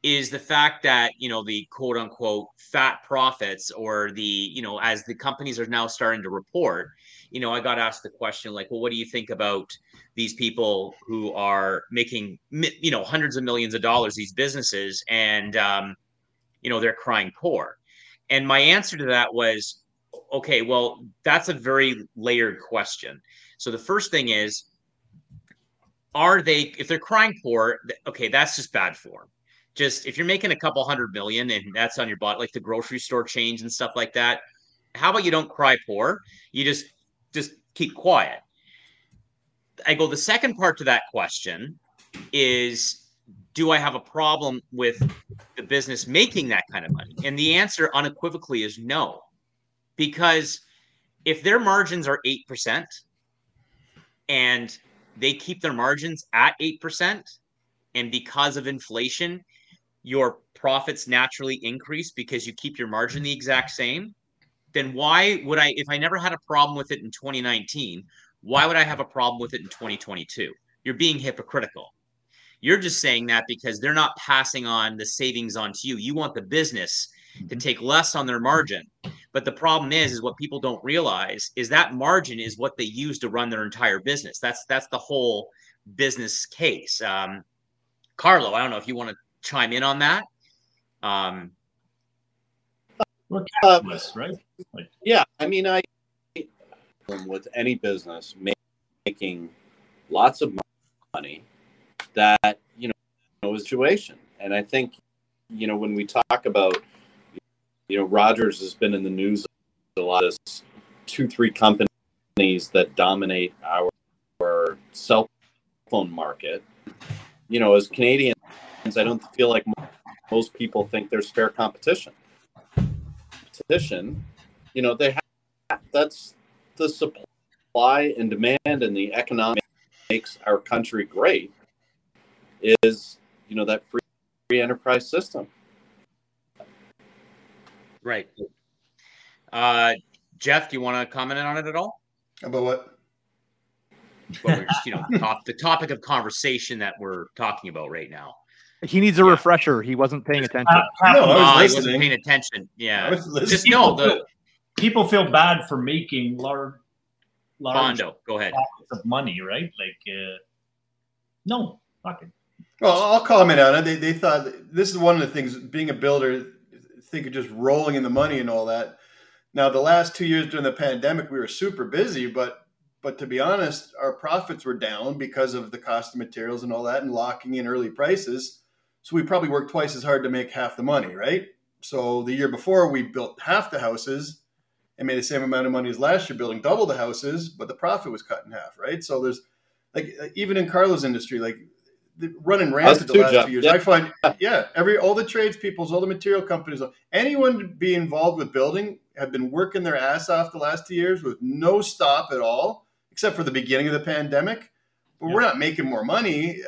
is the fact that you know the quote unquote fat profits or the you know as the companies are now starting to report you know i got asked the question like well what do you think about these people who are making you know hundreds of millions of dollars these businesses and um, you know they're crying poor and my answer to that was okay well that's a very layered question so the first thing is are they if they're crying poor okay that's just bad form just if you're making a couple hundred million and that's on your butt like the grocery store change and stuff like that, how about you don't cry poor? You just just keep quiet. I go, the second part to that question is do I have a problem with the business making that kind of money? And the answer unequivocally is no. Because if their margins are 8% and they keep their margins at 8%, and because of inflation, your profits naturally increase because you keep your margin the exact same, then why would I, if I never had a problem with it in 2019, why would I have a problem with it in 2022? You're being hypocritical. You're just saying that because they're not passing on the savings on to you. You want the business to take less on their margin. But the problem is, is what people don't realize is that margin is what they use to run their entire business. That's that's the whole business case. Um, Carlo, I don't know if you want to chime in on that. Um, We're capitalist, uh, right? Like, yeah, I mean, I with any business making lots of money that you know no situation, and I think you know when we talk about you know Rogers has been in the news a lot of two three companies that dominate our, our cell phone market. You know, as Canadians I don't feel like most people think there's fair competition. Competition, you know, they have that's the supply and demand and the economic makes our country great is you know that free, free enterprise system. Right. Uh, Jeff, do you want to comment on it at all? About what? Well, we're just, you know, top, the topic of conversation that we're talking about right now. He needs a yeah. refresher. He wasn't paying attention. Uh, no, I was wasn't paying attention. Yeah, just no. The people feel bad for making large, large Bondo. Go ahead. Of money, right? Like, uh, no, fucking. Well, I'll comment on it. They, they thought this is one of the things. Being a builder, think of just rolling in the money and all that. Now, the last two years during the pandemic, we were super busy, but but to be honest, our profits were down because of the cost of materials and all that, and locking in early prices. So we probably worked twice as hard to make half the money, right? So the year before we built half the houses and made the same amount of money as last year building double the houses, but the profit was cut in half, right? So there's like even in Carlo's industry, like running rampant the last job. two years. Yeah. I find yeah, every all the tradespeople, all the material companies, anyone to be involved with building have been working their ass off the last two years with no stop at all, except for the beginning of the pandemic but yeah. we're not making more money.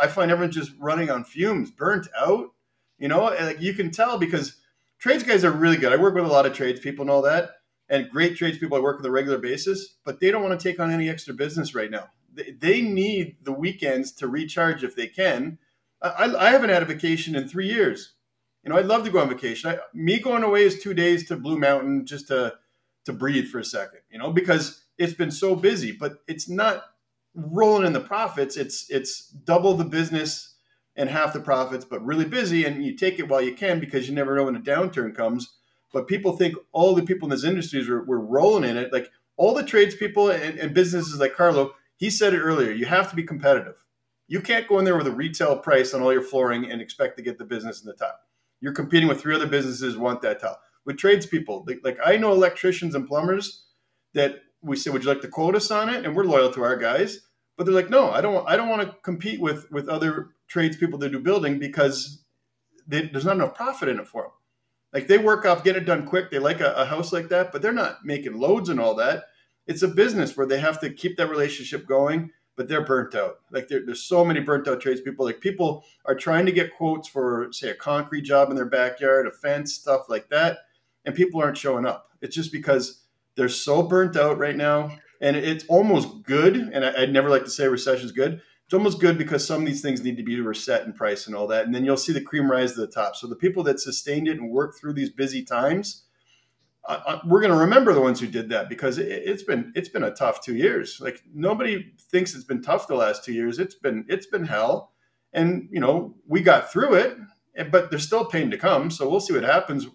I find everyone's just running on fumes, burnt out. You know, like you can tell because trades guys are really good. I work with a lot of trades people and all that, and great trades people I work with on a regular basis, but they don't want to take on any extra business right now. They, they need the weekends to recharge if they can. I, I haven't had a vacation in three years. You know, I'd love to go on vacation. I, me going away is two days to Blue Mountain just to to breathe for a second. You know, because it's been so busy. But it's not rolling in the profits. It's it's double the business and half the profits, but really busy, and you take it while you can because you never know when a downturn comes. But people think all the people in this industry were, were rolling in it. Like all the tradespeople and, and businesses like Carlo, he said it earlier, you have to be competitive. You can't go in there with a retail price on all your flooring and expect to get the business in the top. You're competing with three other businesses want that top. With tradespeople, like, like I know electricians and plumbers that we say, "Would you like to quote us on it?" And we're loyal to our guys, but they're like, "No, I don't. I don't want to compete with with other tradespeople that do building because they, there's not enough profit in it for them. Like they work off, get it done quick. They like a, a house like that, but they're not making loads and all that. It's a business where they have to keep that relationship going, but they're burnt out. Like there's so many burnt out tradespeople. Like people are trying to get quotes for, say, a concrete job in their backyard, a fence, stuff like that, and people aren't showing up. It's just because they're so burnt out right now, and it's almost good. And I, would never like to say recession is good. It's almost good because some of these things need to be reset in price and all that, and then you'll see the cream rise to the top. So the people that sustained it and worked through these busy times, uh, we're going to remember the ones who did that because it, has been it's been a tough two years. Like nobody thinks it's been tough the last two years. It's been it's been hell, and you know we got through it, but there's still pain to come. So we'll see what happens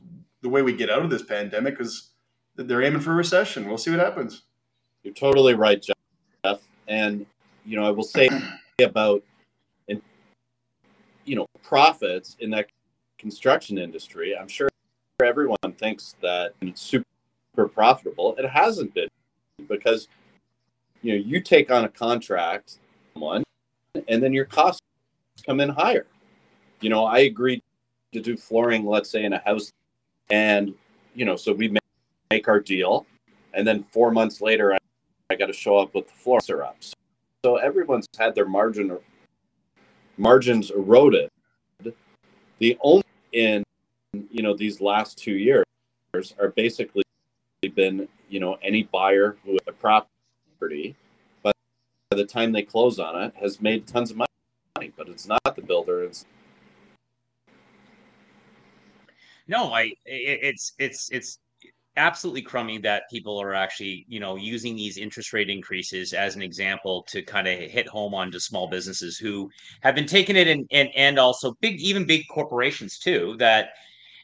the way we get out of this pandemic because they're aiming for a recession. We'll see what happens. You're totally right, Jeff. And you know, I will say about and you know profits in that construction industry. I'm sure everyone thinks that it's super profitable. It hasn't been because you know you take on a contract one and then your costs come in higher. You know, I agreed to do flooring, let's say in a house, and you know, so we make our deal, and then four months later, I, I got to show up with the floor up. So everyone's had their margin margins eroded. The only in you know these last two years are basically been you know any buyer who a property, but by the time they close on it, has made tons of money. But it's not the builder. It's no, I it's it's it's absolutely crummy that people are actually you know using these interest rate increases as an example to kind of hit home onto small businesses who have been taking it and and, and also big even big corporations too that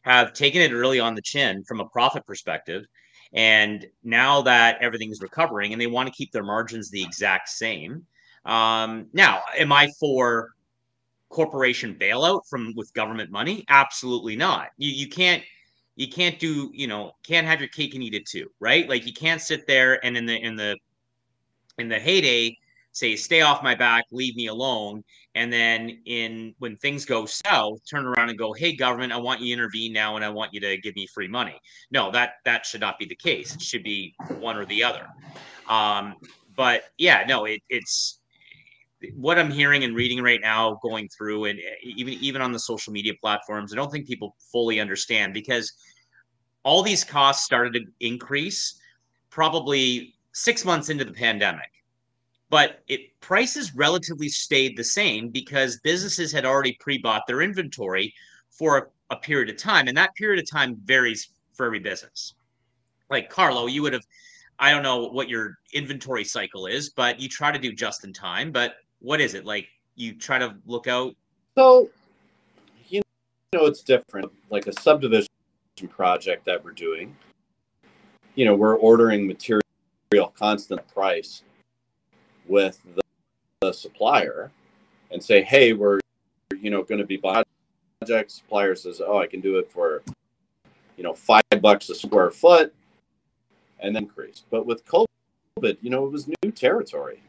have taken it really on the chin from a profit perspective. And now that everything's recovering and they want to keep their margins the exact same um, now am i for corporation bailout from with government money? Absolutely not. You, you can't you can't do you know can't have your cake and eat it too right? Like you can't sit there and in the in the in the heyday say stay off my back leave me alone. And then in when things go south turn around and go hey government i want you to intervene now and i want you to give me free money. No that that should not be the case. It should be one or the other. Um but yeah no it, it's what I'm hearing and reading right now, going through, and eh, even even on the social media platforms, I don't think people fully understand because all these costs started to increase probably six months into the pandemic, but it prices relatively stayed the same because businesses had already pre-bought their inventory for a, a period of time, and that period of time varies for every business. Like Carlo, you would have I don't know what your inventory cycle is, but you try to do just in time. But what is it like? You try to look out. So, you know, it's different. Like a subdivision project that we're doing, you know, we're ordering material constant price with the, the supplier, and say, hey, we're you know going to be buying project. Supplier says, oh, I can do it for you know five bucks a square foot, and then increase. But with COVID, you know, it was new territory.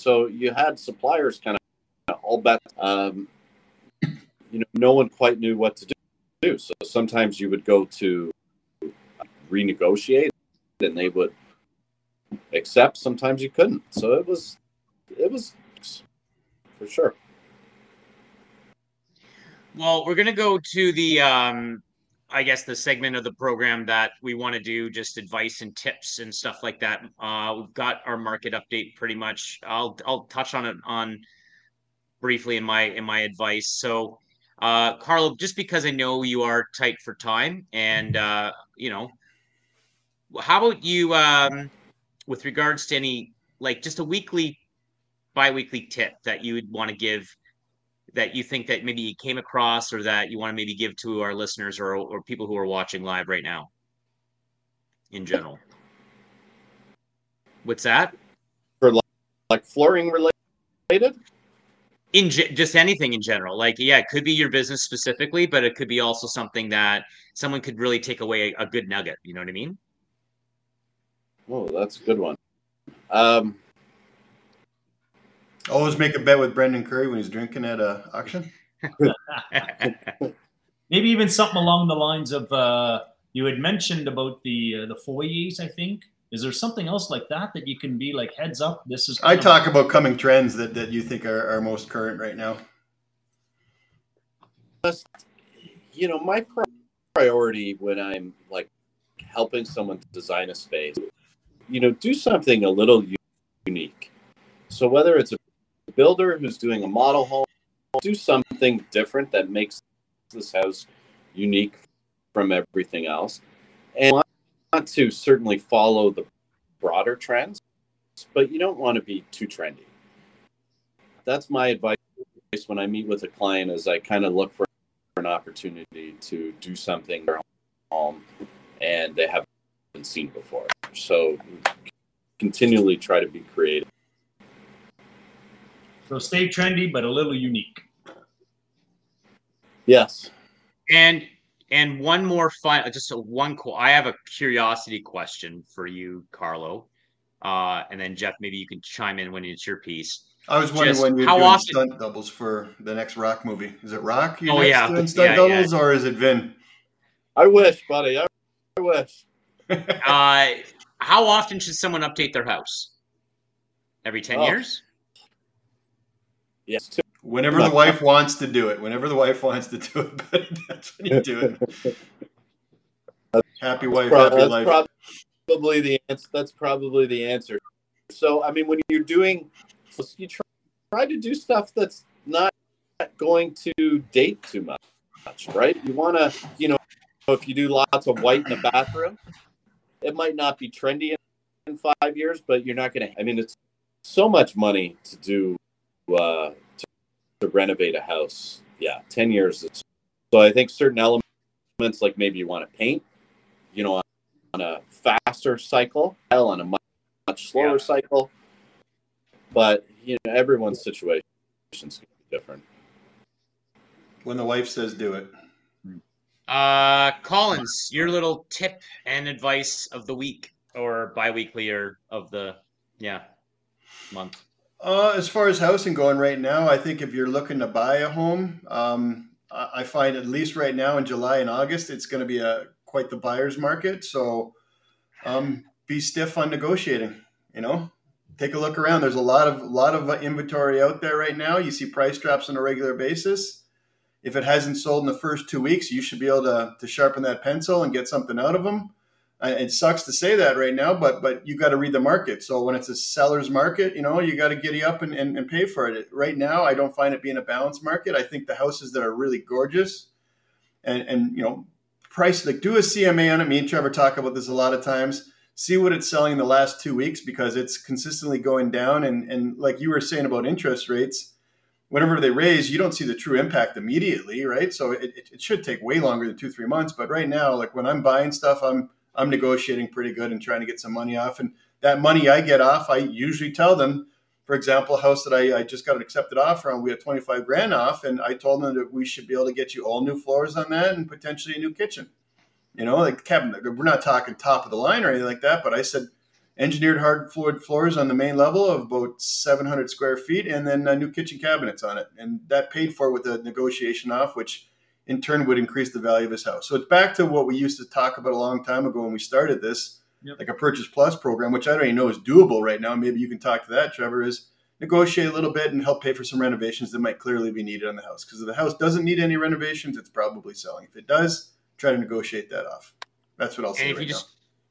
So you had suppliers kind of all bet. Um, you know, no one quite knew what to do. So sometimes you would go to renegotiate, and they would accept. Sometimes you couldn't. So it was, it was for sure. Well, we're gonna go to the um, I guess the segment of the program that we want to do just advice and tips and stuff like that. Uh, we've got our market update pretty much. I'll I'll touch on it on briefly in my in my advice. So, uh, Carlo, just because I know you are tight for time, and uh, you know, how about you um, with regards to any like just a weekly biweekly tip that you would want to give that you think that maybe you came across or that you want to maybe give to our listeners or, or people who are watching live right now in general? What's that? For like, like flooring related? In just anything in general. Like, yeah, it could be your business specifically, but it could be also something that someone could really take away a, a good nugget. You know what I mean? Oh, that's a good one. Um, Always make a bet with Brendan Curry when he's drinking at a auction. <laughs> Maybe even something along the lines of uh, you had mentioned about the uh, the foyers. I think is there something else like that that you can be like heads up? This is. I talk about coming trends that that you think are, are most current right now. You know, my priority when I'm like helping someone design a space, you know, do something a little unique. So whether it's a builder who's doing a model home do something different that makes this house unique from everything else. And want to certainly follow the broader trends but you don't want to be too trendy. That's my advice when i meet with a client is i kind of look for an opportunity to do something their home and they haven't seen before. So continually try to be creative so stay trendy, but a little unique. Yes. And and one more fun, just a one. I have a curiosity question for you, Carlo, uh, and then Jeff. Maybe you can chime in when it's your piece. I was wondering just when you're how doing often... stunt doubles for the next Rock movie. Is it Rock? You oh yeah, doing stunt yeah, doubles, yeah. or is it Vin? I wish, buddy. I, I wish. <laughs> uh, how often should someone update their house? Every ten oh. years? Yes. Whenever the wife wants to do it. Whenever the wife wants to do it, <laughs> but that's when you do it. happy wife, pro- happy life. Probably the answer. That's probably the answer. So, I mean, when you're doing, you try, try to do stuff that's not going to date too much, right? You want to, you know, if you do lots of white in the bathroom, it might not be trendy in five years, but you're not going to. I mean, it's so much money to do uh, to, to renovate a house. Yeah, ten years. So I think certain elements, like maybe you want to paint, you know, on a faster cycle, on a much, much slower yeah. cycle. But you know, everyone's situation is different. When the wife says do it. Uh, Collins, your little tip and advice of the week or biweekly or of the yeah month. Uh, as far as housing going right now, I think if you're looking to buy a home, um, I find at least right now in July and August, it's going to be a quite the buyer's market. So um, be stiff on negotiating. You know, take a look around. There's a lot of lot of inventory out there right now. You see price drops on a regular basis. If it hasn't sold in the first two weeks, you should be able to, to sharpen that pencil and get something out of them it sucks to say that right now, but but you got to read the market. So when it's a seller's market, you know you got to giddy up and, and, and, pay for it. Right now, I don't find it being a balanced market. I think the houses that are really gorgeous, and and you know, price like do a CMA on it. Me and Trevor talk about this a lot of times. See what it's selling in the last two weeks because it's consistently going down. And and like you were saying about interest rates, whenever they raise, you don't see the true impact immediately, right? So it, it, it should take way longer than two three months. But right now, like when I'm buying stuff, I'm I'm negotiating pretty good and trying to get some money off. And that money I get off, I usually tell them, for example, a house that I, I just got an accepted offer on, we had 25 grand off. And I told them that we should be able to get you all new floors on that and potentially a new kitchen. You know, like Kevin, we're not talking top of the line or anything like that, but I said engineered hard floored floors on the main level of about 700 square feet and then uh, new kitchen cabinets on it. And that paid for with a negotiation off, which in turn would increase the value of his house. So it's back to what we used to talk about a long time ago when we started this, yep. like a purchase plus program, which I don't even know is doable right now. Maybe you can talk to that, Trevor, is negotiate a little bit and help pay for some renovations that might clearly be needed on the house. Because if the house doesn't need any renovations, it's probably selling. If it does, try to negotiate that off. That's what I'll say. And if right you just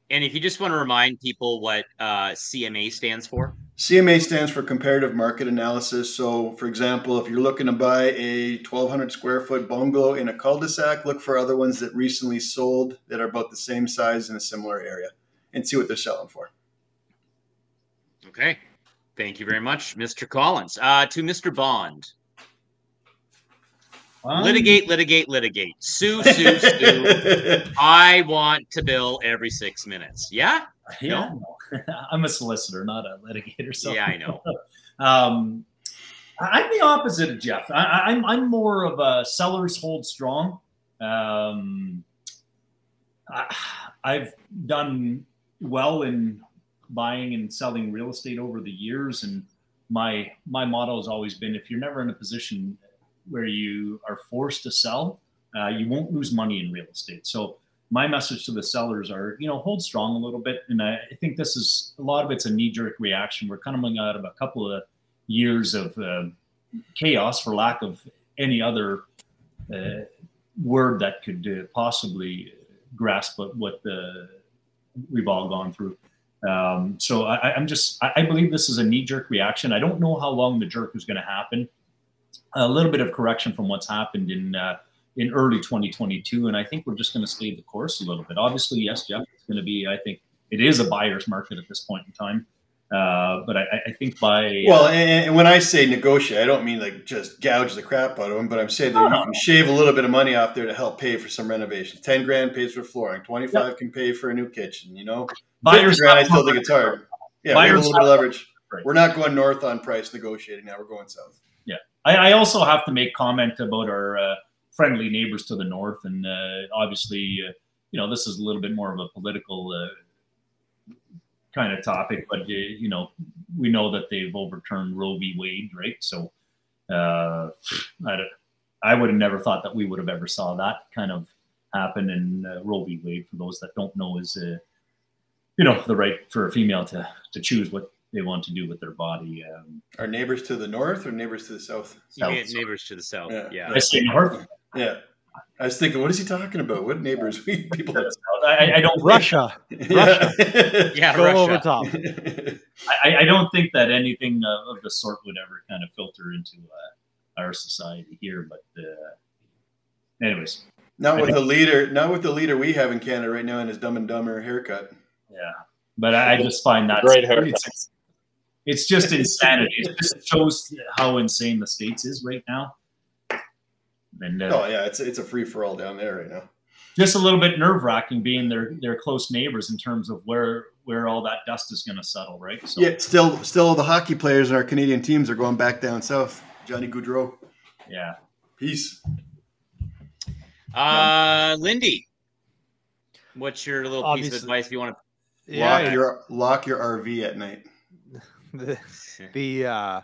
and if you just want to remind people what uh, CMA stands for. CMA stands for comparative market analysis. So, for example, if you're looking to buy a 1,200 square foot bungalow in a cul-de-sac, look for other ones that recently sold that are about the same size in a similar area, and see what they're selling for. Okay, Thank you very much, Mr. Collins. Uh, to Mr. Bond. Um, litigate, litigate, litigate. Sue, <laughs> sue, sue. I want to bill every six minutes. Yeah? Yeah. No? <laughs> I'm a solicitor, not a litigator. So yeah, I know. <laughs> um, I'm the opposite of Jeff. I, am I'm, I'm more of a sellers hold strong. Um, I, I've done well in buying and selling real estate over the years, and my my motto has always been: if you're never in a position where you are forced to sell, uh, you won't lose money in real estate. So my message to the sellers are, you know, hold strong a little bit. And I, I think this is a lot of it's a knee jerk reaction. We're coming out of a couple of years of uh, chaos, for lack of any other uh, word that could uh, possibly grasp what, what the, we've all gone through. Um, so I, am just, I, I, believe this is a knee jerk reaction. I don't know how long the jerk is going to happen. A little bit of correction from what's happened in uh, in early 2022. And I think we're just going to stay the course a little bit. Obviously, yes, Jeff, it's going to be, I think it is a buyer's market at this point in time. Uh, but I, I, think by well, and, and, when I say negotiate, I don't mean like just gouge the crap out of them, but I'm saying that you can shave a little bit of money off there to help pay for some renovations. Ten grand pays for flooring, twenty five yep. can pay for a new kitchen. You know, buyers grand, I still think it's hard. Yeah, we have a little bit of leverage. Right. We're not going north on price negotiating now. We're going south. I, I also have to make comment about our. Uh, friendly neighbors to the north. And uh, obviously, uh, you know, this is a little bit more of a political uh, kind of topic, but uh, you know, we know that they've overturned Roe v. Wade, right? So uh, I, I would have never thought that we would have ever saw that kind of happen. Uh, Roe v. Wade, for those that don't know, is you know the right for a female to to choose what they want to do with their body. Um, Our neighbors to the north or neighbors to the south? south. neighbors to the south. Yeah. yeah. I say north. Yeah. I was thinking, what is he talking about? What neighbors? We <laughs> people. I, I don't. Russia. <laughs> Russia. yeah, go Russia. over top. I, I don't think that anything of the sort would ever kind of filter into uh, our society here. But, uh, anyways, not with the leader. Not with the leader we have in Canada right now in his Dumb and Dumber haircut. Yeah, but I just find that great haircut. It's, it's just insanity. It just shows how insane the states is right now. And uh, oh yeah, it's it's a free for all down there right now. Just a little bit nerve wracking being their their close neighbors in terms of where where all that dust is going to settle, right? So, yeah, still still the hockey players in our Canadian teams are going back down south. Johnny Gaudreau. Yeah. Peace. Uh, Lindy, what's your little Obviously, piece of advice if you want to yeah, lock your lock your RV at night? The the uh,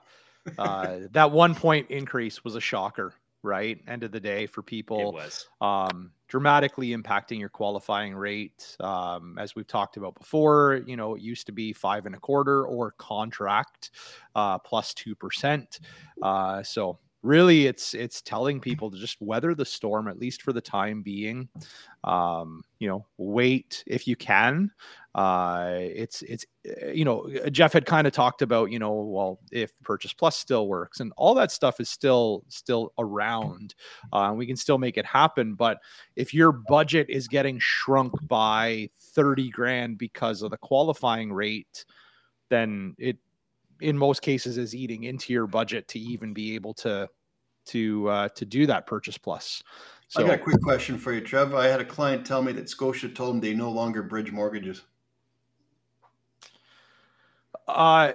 uh, that one point increase was a shocker right? End of the day for people. It was. Um, dramatically impacting your qualifying rate. Um, as we've talked about before, you know, it used to be five and a quarter or contract uh, plus 2%. Uh, so really it's it's telling people to just weather the storm at least for the time being um, you know wait if you can uh, it's it's you know jeff had kind of talked about you know well if purchase plus still works and all that stuff is still still around uh, we can still make it happen but if your budget is getting shrunk by 30 grand because of the qualifying rate then it in most cases is eating into your budget to even be able to to uh, to do that purchase plus. So, I got a quick question for you, Trev. I had a client tell me that Scotia told them they no longer bridge mortgages. Uh,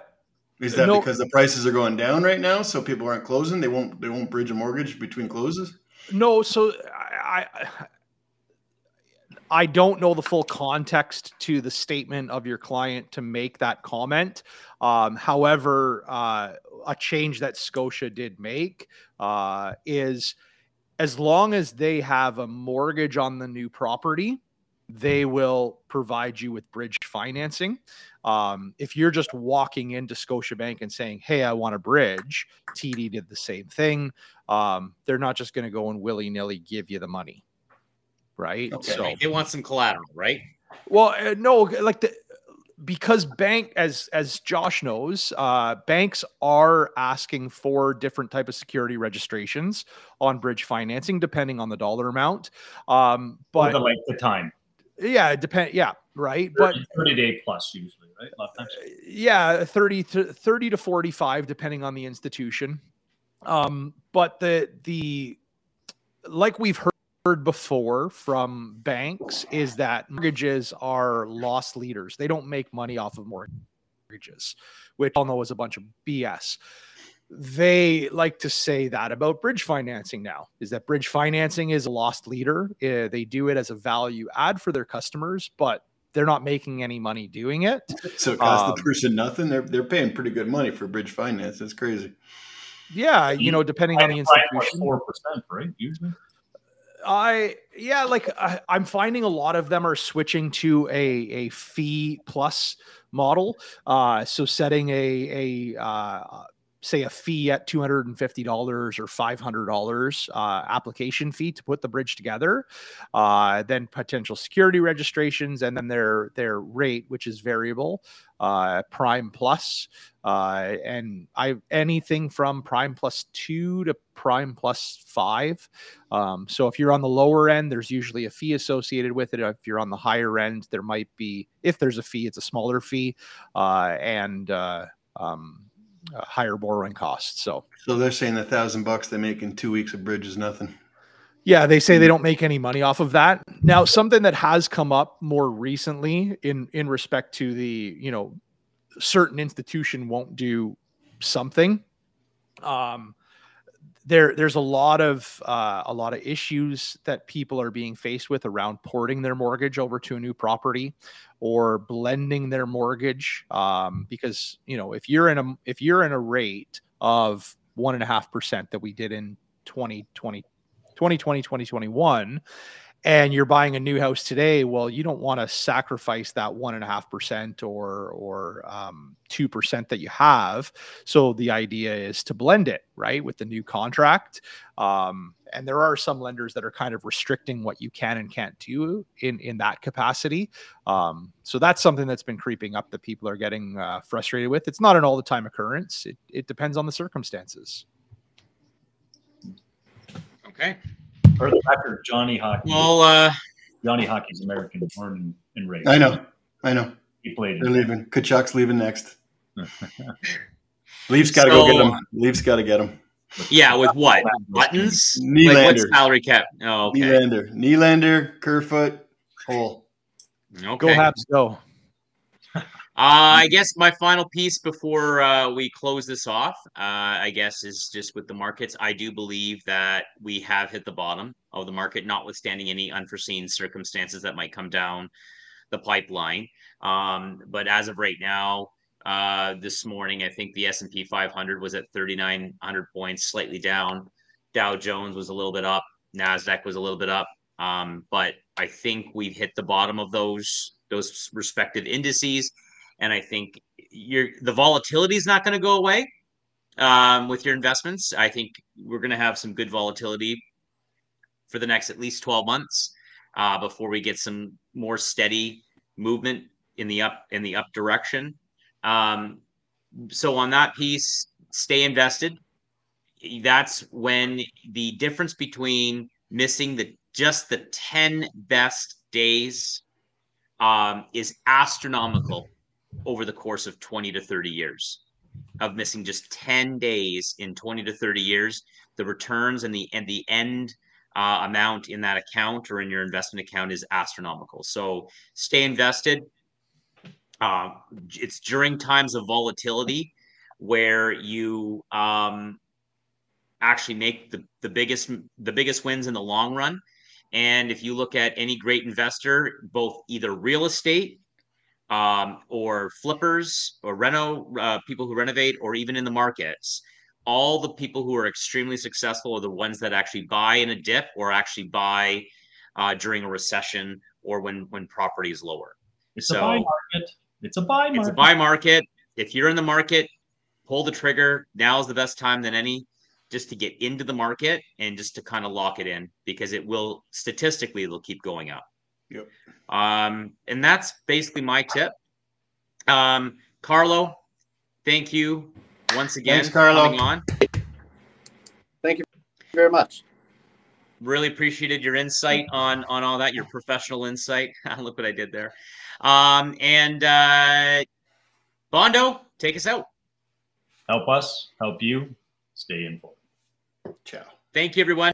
is that no, because the prices are going down right now, so people aren't closing? They won't they won't bridge a mortgage between closes. No, so I, I I don't know the full context to the statement of your client to make that comment. Um, however, uh, a change that Scotia did make uh, is as long as they have a mortgage on the new property, they will provide you with bridge financing. Um, if you're just walking into Scotiabank and saying, Hey, I want a bridge, TD did the same thing. Um, they're not just going to go and willy nilly give you the money right? Okay. So they want some collateral, right? Well, uh, no, like the because bank as as Josh knows, uh, banks are asking for different type of security registrations on bridge financing depending on the dollar amount. Um, but or the length of time. Yeah, it depend. Yeah, right. 30, but 30 day plus usually. right? A lot of times. Yeah, 30 to 30 to 45, depending on the institution. Um, but the the like we've heard heard before from banks is that mortgages are loss leaders. They don't make money off of mortgages, which all know is a bunch of BS. They like to say that about bridge financing now is that bridge financing is a lost leader. Uh, they do it as a value add for their customers, but they're not making any money doing it. So it costs um, the person nothing. They're they're paying pretty good money for bridge finance. That's crazy. Yeah, you know, depending on the institution, four percent, right? Usually. I yeah, like I, am finding a lot of them are switching to a a fee plus model. Uh, so setting a a uh, say a fee at $250 or $500 uh, application fee to put the bridge together uh, then potential security registrations and then their their rate which is variable uh, prime plus uh, and I anything from prime plus two to prime plus five. Um, so if you're on the lower end, there's usually a fee associated with it. If you're on the higher end, there might be if there's a fee, it's a smaller fee uh, and uh, higher borrowing costs. So so they're saying the thousand bucks they make in two weeks of bridge is nothing. Yeah, they say they don't make any money off of that. Now, something that has come up more recently in in respect to the, you know, certain institution won't do something. Um, there, there's a lot of uh, a lot of issues that people are being faced with around porting their mortgage over to a new property or blending their mortgage. Um, because you know, if you're in a if you're in a rate of one and a half percent that we did in 2020, 2020, 2021, and you're buying a new house today, well, you don't want to sacrifice that one and a half percent or or um, two percent that you have. So the idea is to blend it right with the new contract. Um, and there are some lenders that are kind of restricting what you can and can't do in in that capacity. Um, so that's something that's been creeping up that people are getting uh, frustrated with. It's not an all the time occurrence. It, it depends on the circumstances. Okay for the record, Johnny Hockey. Well, uh, Johnny Hockey's American, born and raised. I know, I know. He played. They're leaving. Tkachuk's leaving next. <laughs> Leafs got to so, go get him. Leafs got to get him. Yeah, with what buttons? Nylander. Like what salary cap? Oh, okay. Nylander, Nylander, Kerfoot, Holl. Okay. Go Habs, go. Uh, I guess my final piece before uh, we close this off, uh, I guess, is just with the markets. I do believe that we have hit the bottom of the market, notwithstanding any unforeseen circumstances that might come down the pipeline. Um, but as of right now, uh, this morning, I think the S and P 500 was at 3,900 points, slightly down. Dow Jones was a little bit up. Nasdaq was a little bit up. Um, but I think we've hit the bottom of those those respective indices and I think your the volatility is not going to go away um, with your investments. I think we're going to have some good volatility for the next at least 12 months uh, before we get some more steady movement in the up in the up direction. Um, so on that piece, stay invested. That's when the difference between missing the just the 10 best days um, is astronomical over the course of 20 to 30 years of missing just 10 days in 20 to 30 years the returns and the and the end uh, amount in that account or in your investment account is astronomical. So stay invested. Uh, it's during times of volatility where you um, actually make the, the biggest the biggest wins in the long run. And if you look at any great investor both either real estate um, or flippers or reno uh, people who renovate or even in the markets all the people who are extremely successful are the ones that actually buy in a dip or actually buy uh, during a recession or when when property is lower. It's so, a buy market. It's a buy market it's a buy market. If you're in the market pull the trigger. Now is the best time than any just to get into the market and just to kind of lock it in because it will statistically it'll keep going up Yep. Um, and that's basically my tip. Um, Carlo, thank you once again Thanks, Carlo. coming on. Thank you very much. Really appreciated your insight on on all that, your professional insight. <laughs> Look what I did there. Um, and uh, Bondo, take us out. Help us, help you, stay informed. Ciao. Thank you, everyone.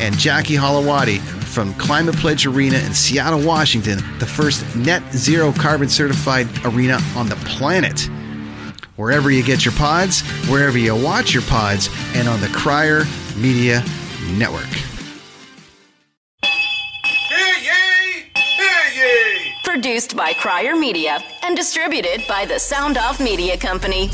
And Jackie Holowati from Climate Pledge Arena in Seattle, Washington, the first net zero carbon certified arena on the planet. Wherever you get your pods, wherever you watch your pods, and on the Crier Media Network. Produced by Crier Media and distributed by the Sound Off Media Company.